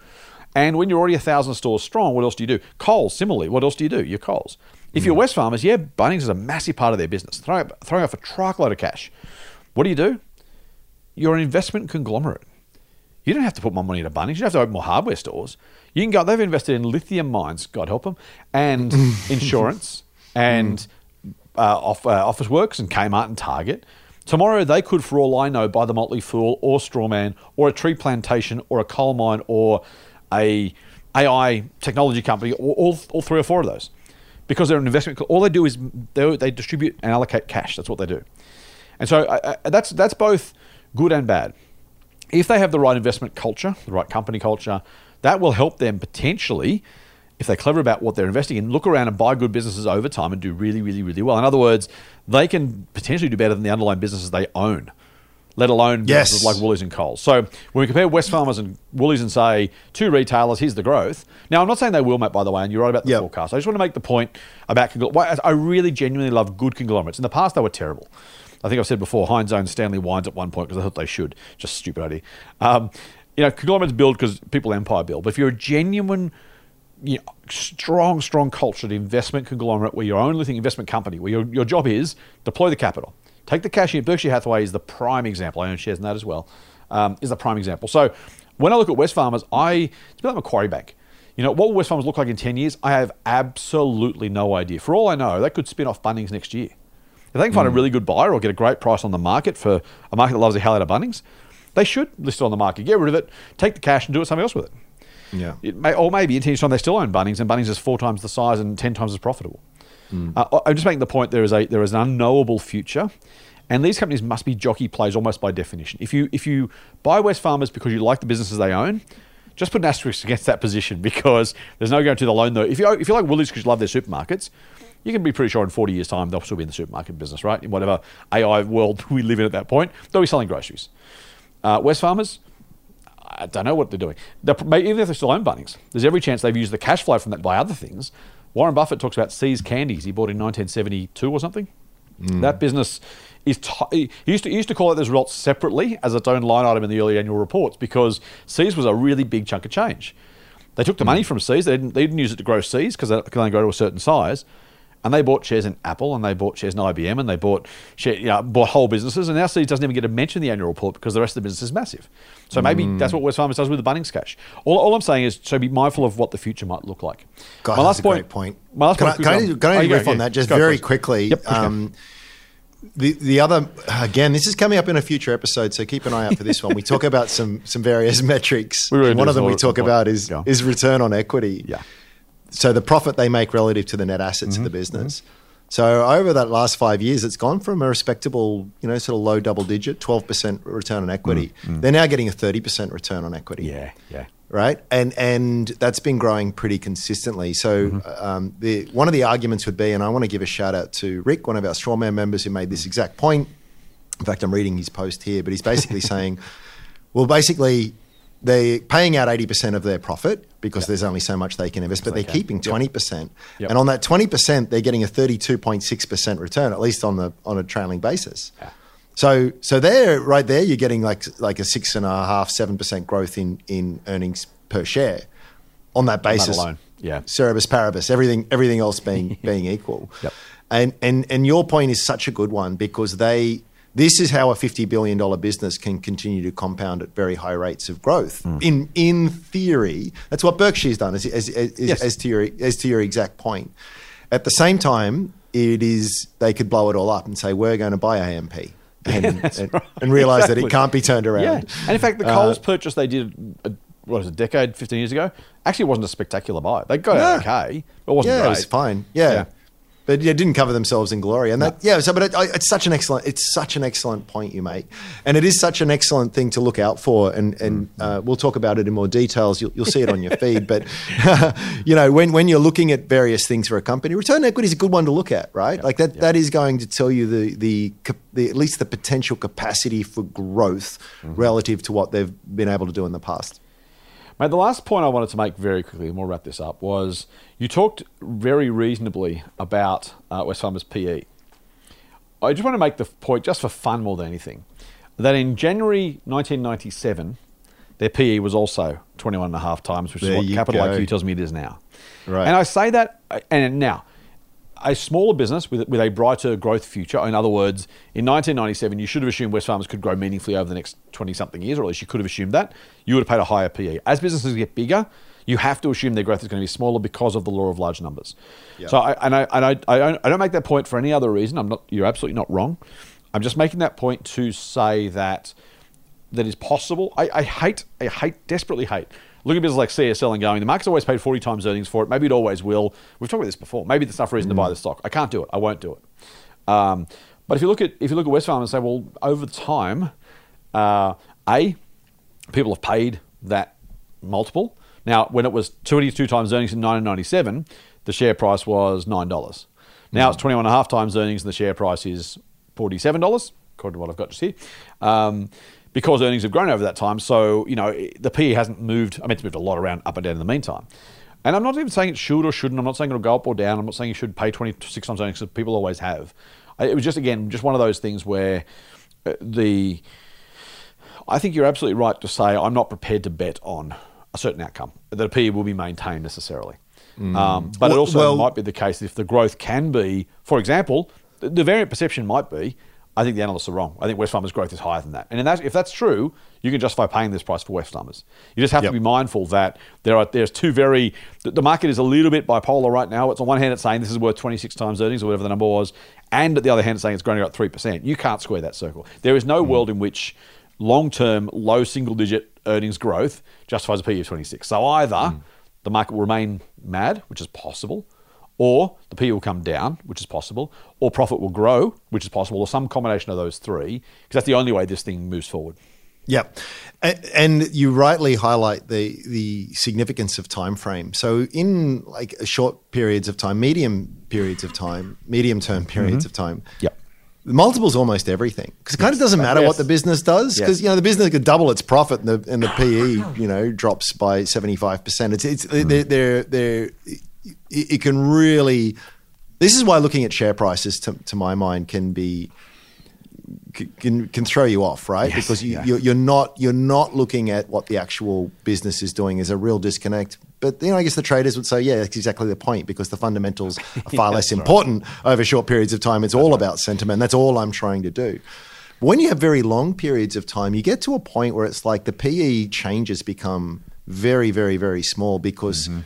And when you're already a thousand stores strong, what else do you do? Coles, similarly, what else do you do? You're Coles. If you're Wesfarmers, yeah, Bunnings is a massive part of their business, throwing, throwing off a truckload of cash. What do you do? You're an investment conglomerate. You don't have to put more money into Bunnings. You don't have to open more hardware stores. You can go. They've invested in lithium mines, God help them, and <laughs> insurance, and uh, off, uh, Officeworks, and Kmart and Target. Tomorrow, they could, for all I know, buy the Motley Fool or Strawman or a tree plantation or a coal mine or a AI technology company, or all, all three or four of those, because they're an investment. All they do is they, they distribute and allocate cash. That's what they do, and so that's that's both good and bad if they have the right investment culture, the right company culture, that will help them potentially, if they're clever about what they're investing in, look around and buy good businesses over time and do really, really, really well. In other words, they can potentially do better than the underlying businesses they own, let alone Yes. businesses like Woolies and Coles. So when we compare Wesfarmers and Woolies and say two retailers, here's the growth. Now I'm not saying they will, Matt. By the way, and you're right about the Yep. forecast. I just want to make the point about congl- why- I really genuinely love good conglomerates. In the past, they were terrible. I think I've said before, Heinz owned Stanley Wines at one point because I thought they should. Just stupid idea. Um, you know, conglomerates build because people empire build. But if you're a genuine, you know, strong, strong cultured investment conglomerate where you're only thing investment company, where your, your job is deploy the capital, take the cash in. Berkshire Hathaway is the prime example. I own shares in that as well. Um, is the prime example. So when I look at Wesfarmers, I it's a bit like Macquarie Bank. You know, what will Wesfarmers look like in 10 years? I have absolutely no idea. For all I know, they could spin off Bunnings next year. If they can find a really good buyer or get a great price on the market for a market that loves the hell out of Bunnings, they should list it on the market, get rid of it, take the cash and do it something else with it. Yeah. It may, or maybe in 10 years' time they still own Bunnings and Bunnings is four times the size and 10 times as profitable. Uh, I'm just making the point there is a there is an unknowable future, and these companies must be jockey plays almost by definition. If you if you buy Wesfarmers because you like the businesses they own, just put an asterisk against that position <laughs> because there's no guarantee they'll own though. If you if you like Woolies because you love their supermarkets, you can be pretty sure in 40 years' time they'll still be in the supermarket business, right? In whatever AI world <laughs> we live in at that point, they'll be selling groceries. Uh, Wesfarmers, I don't know what they're doing. They're, even if they still own Bunnings, there's every chance they've used the cash flow from that to buy other things. Warren Buffett talks about See's Candies he bought in 1972 or something. That business is. T- he used to he used to call it those results separately as its own line item in the early annual reports because See's was a really big chunk of change. They took the money from See's. They didn't, they didn't use it to grow See's because they can only grow to a certain size. And they bought shares in Apple and they bought shares in IBM and they bought share, you know, bought whole businesses. And now See's doesn't even get to mention the annual report because the rest of the business is massive. So maybe that's what Wesfarmers does with the Bunnings cash. All, all I'm saying is so be mindful of what the future might look like. God, that's a great point. My last can point. I, can I, can I Oh, you go, on yeah. that just very quickly? Yep, um, the the other again, this is coming up in a future episode, so keep an eye out for this one. We talk about some some various <laughs> metrics. Really one of them we talk about is Yeah. is return on equity. Yeah. So the profit they make relative to the net assets Mm-hmm. of the business. So over that last five years, it's gone from a respectable, you know, sort of low double digit, twelve percent return on equity. They're now getting a thirty percent return on equity Mm, Yeah, yeah. right? And and that's been growing pretty consistently. So Mm-hmm. um, the one of the arguments would be, and I want to give a shout out to Rick, one of our Strawman members, who made this exact point. In fact, I'm reading his post here, but he's basically <laughs> saying, well, basically. They're paying out 80% of their profit because there's only so much they can invest, but they they're keeping 20%. Yep. And on that 20%, they're getting a 32.6% return, at least on the on a trailing basis. So so there, right there, you're getting like like a six and a half, seven percent growth in in earnings per share on that basis alone, yeah. Ceteris paribus, everything everything else being <laughs> being equal. Yep. And and and your point is such a good one because they this is how a fifty billion dollar business can continue to compound at very high rates of growth. Hmm. In in theory, that's what Berkshire's done. As as, as, Yes. as to your as to your exact point. At the same time, it is they could blow it all up and say we're going to buy AMP. <laughs> And, and, right. and realize that it can't be turned around. Yeah, and in fact, the Uh, Coles purchase they did, uh, what was it, a decade, fifteen years ago, actually wasn't a spectacular buy. They got No. it okay, but it wasn't yeah, great. it was fine. Yeah. But yeah, didn't cover themselves in glory. And that, yeah, so but it, it's such an excellent, it's such an excellent point you make, and it is such an excellent thing to look out for. And and uh, we'll talk about it in more details. You'll, you'll see it on your feed. But <laughs> you know, when when you're looking at various things for a company, return equity is a good one to look at, right? Like that that is going to tell you the the, the at least the potential capacity for growth relative to what they've been able to do in the past. Mate, the last point I wanted to make very quickly, and we'll wrap this up, was you talked very reasonably about uh, Wesfarmers PE. I just want to make the point, just for fun more than anything, that in January 1997, their PE was also 21 and a half times, which There is what Capital go. IQ tells me it is now. Right. And I say that, and now, a smaller business with, with a brighter growth future, in other words, in 1997, you should have assumed Wesfarmers could grow meaningfully over the next 20 something years, or at least you could have assumed that. You would have paid a higher PE. As businesses get bigger, you have to assume their growth is going to be smaller because of the law of large numbers. So, I, and, I, and I, I, don't, I don't make that point for any other reason. I'm not, you're absolutely not wrong. I'm just making that point to say that that is possible. I, I hate, I hate, desperately hate looking at business like CSL and going, the market's always paid 40 times earnings for it. Maybe it always will. We've talked about this before. Maybe that's enough reason to buy the stock. I can't do it. I won't do it. Um, but if you look at if you look at Westfarm and say, well, over time, uh, a people have paid that multiple. Now, when it was 22 times earnings in 1997, the share price was nine dollars. Now it's 21 and a half times earnings, and the share price is 47 dollars, according to what I've got just here. Um, because earnings have grown over that time, so you know the PE hasn't moved. I mean, it's moved a lot around up and down in the meantime. And I'm not even saying it should or shouldn't. I'm not saying it'll go up or down. I'm not saying you should pay 26 times earnings because people always have. It was just again just one of those things where uh, the I think you're absolutely right to say I'm not prepared to bet on a certain outcome that a PE will be maintained necessarily. Um, but it also well- might be the case if the growth can be, for example, the variant perception might be. I think the analysts are wrong. I think Wesfarmers' growth is higher than that, and in that, if that's true, you can justify paying this price for Wesfarmers. You just have Yep. to be mindful that there are there's two very the, the market is a little bit bipolar right now. It's on one hand it's saying this is worth 26 times earnings or whatever the number was, and at the other hand it's saying it's growing at three percent. You can't square that circle. There is no mm. world in which long-term low single-digit earnings growth justifies a PE of 26. So either mm. the market will remain mad, which is possible, or the PE will come down, which is possible, or profit will grow, which is possible, or some combination of those three, because that's the only way this thing moves forward. Yeah, and you rightly highlight the the significance of time frame. So in like short periods of time, medium periods of time, medium term mm-hmm. periods of time. Yeah. Multiple's almost everything because it kind of doesn't matter Yes. what the business does because Yes. you know the business could double its profit and the and the PE you know drops by seventy five percent. It's it's mm-hmm. they're they're, they're it, it can really. This is why looking at share prices, to, to my mind, can be can can throw you off, right? Yes, because you, yeah. you're, you're not you're not looking at what the actual business is doing. Is a real disconnect. But you know, I guess the traders would say, yeah, that's exactly the point because the fundamentals <laughs> are far less important over short periods of time. It's all about sentiment. That's all I'm trying to do. But when you have very long periods of time, you get to a point where it's like the PE changes become very, very, very small because mm-hmm.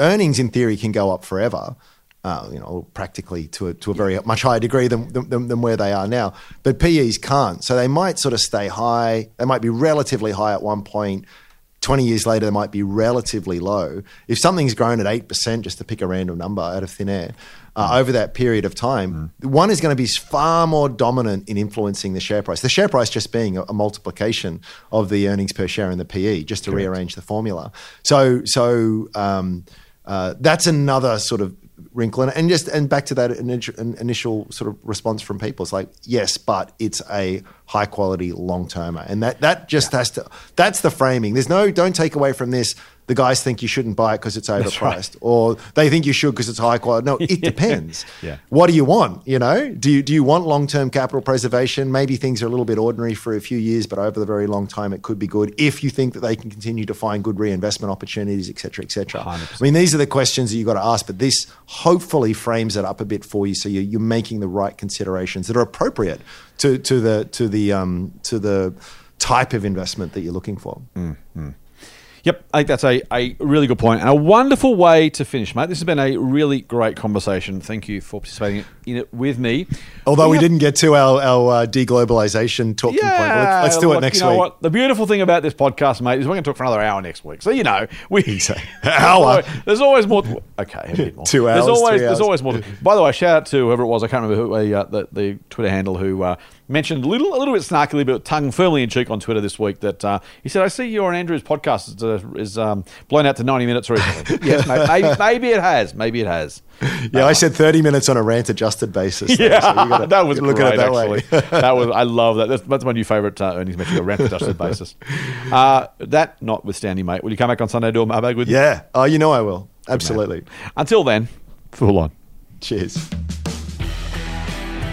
Earnings in theory can go up forever. Uh, you know, practically to a, to a very much higher degree than, than, than where they are now. But PEs can't. So they might sort of stay high. They might be relatively high at one point. 20 years later, they might be relatively low. If something's grown at 8%, just to pick a random number out of thin air, uh, over that period of time, one is going to be far more dominant in influencing the share price. The share price just being a, a multiplication of the earnings per share and the PE, just to rearrange the formula. So, so um, uh, that's another sort of wrinkle. And, and just and back to that initial, initial sort of response from people, it's like yes, but it's a high quality long termer, and that that just has to. That's the framing. There's no don't take away from this. The guys think you shouldn't buy it because it's overpriced, or they think you should because it's high quality. No, <laughs> it depends. Yeah. What do you want? You know, do you do you want long term capital preservation? Maybe things are a little bit ordinary for a few years, but over the very long time, it could be good if you think that they can continue to find good reinvestment opportunities, et cetera, et cetera. 100%. I mean, these are the questions that you've got to ask, but this hopefully frames it up a bit for you, so you're, you're making the right considerations that are appropriate to to the to the um, to the type of investment that you're looking for. Yep, I think that's a, a really good point and a wonderful way to finish, mate. This has been a really great conversation. Thank you for participating in it with me. Although we have- didn't get to our, our uh, deglobalization talking point. Let's, let's do look, it next you know week. What? The beautiful thing about this podcast, mate, is we're going to talk for another hour next week. So you know, we <laughs> <laughs> Hour? There's always more. To, okay, a bit more. Two There's hours, always there's hours. always more. To, by the way, shout out to whoever it was. I can't remember who uh, the, the Twitter handle who uh, mentioned a little a little bit snarkily, but tongue firmly in cheek on Twitter this week that uh, he said, "I see your and Andrew's podcast is, uh, is um, blown out to 90 minutes recently." <laughs> yes, mate, maybe maybe it has. Maybe it has. Yeah, I said 30 minutes on a rant adjusted basis. though, Yeah, so gotta- <laughs> that was great. look at it that actually, way. that was I love that. That's, that's my new favourite uh, earnings metric, a rent adjusted <laughs> basis. Uh, that notwithstanding, mate, will you come back on Sunday do a mailbag with me? yeah. Oh, you know I will. Absolutely. Until then, full on. Cheers.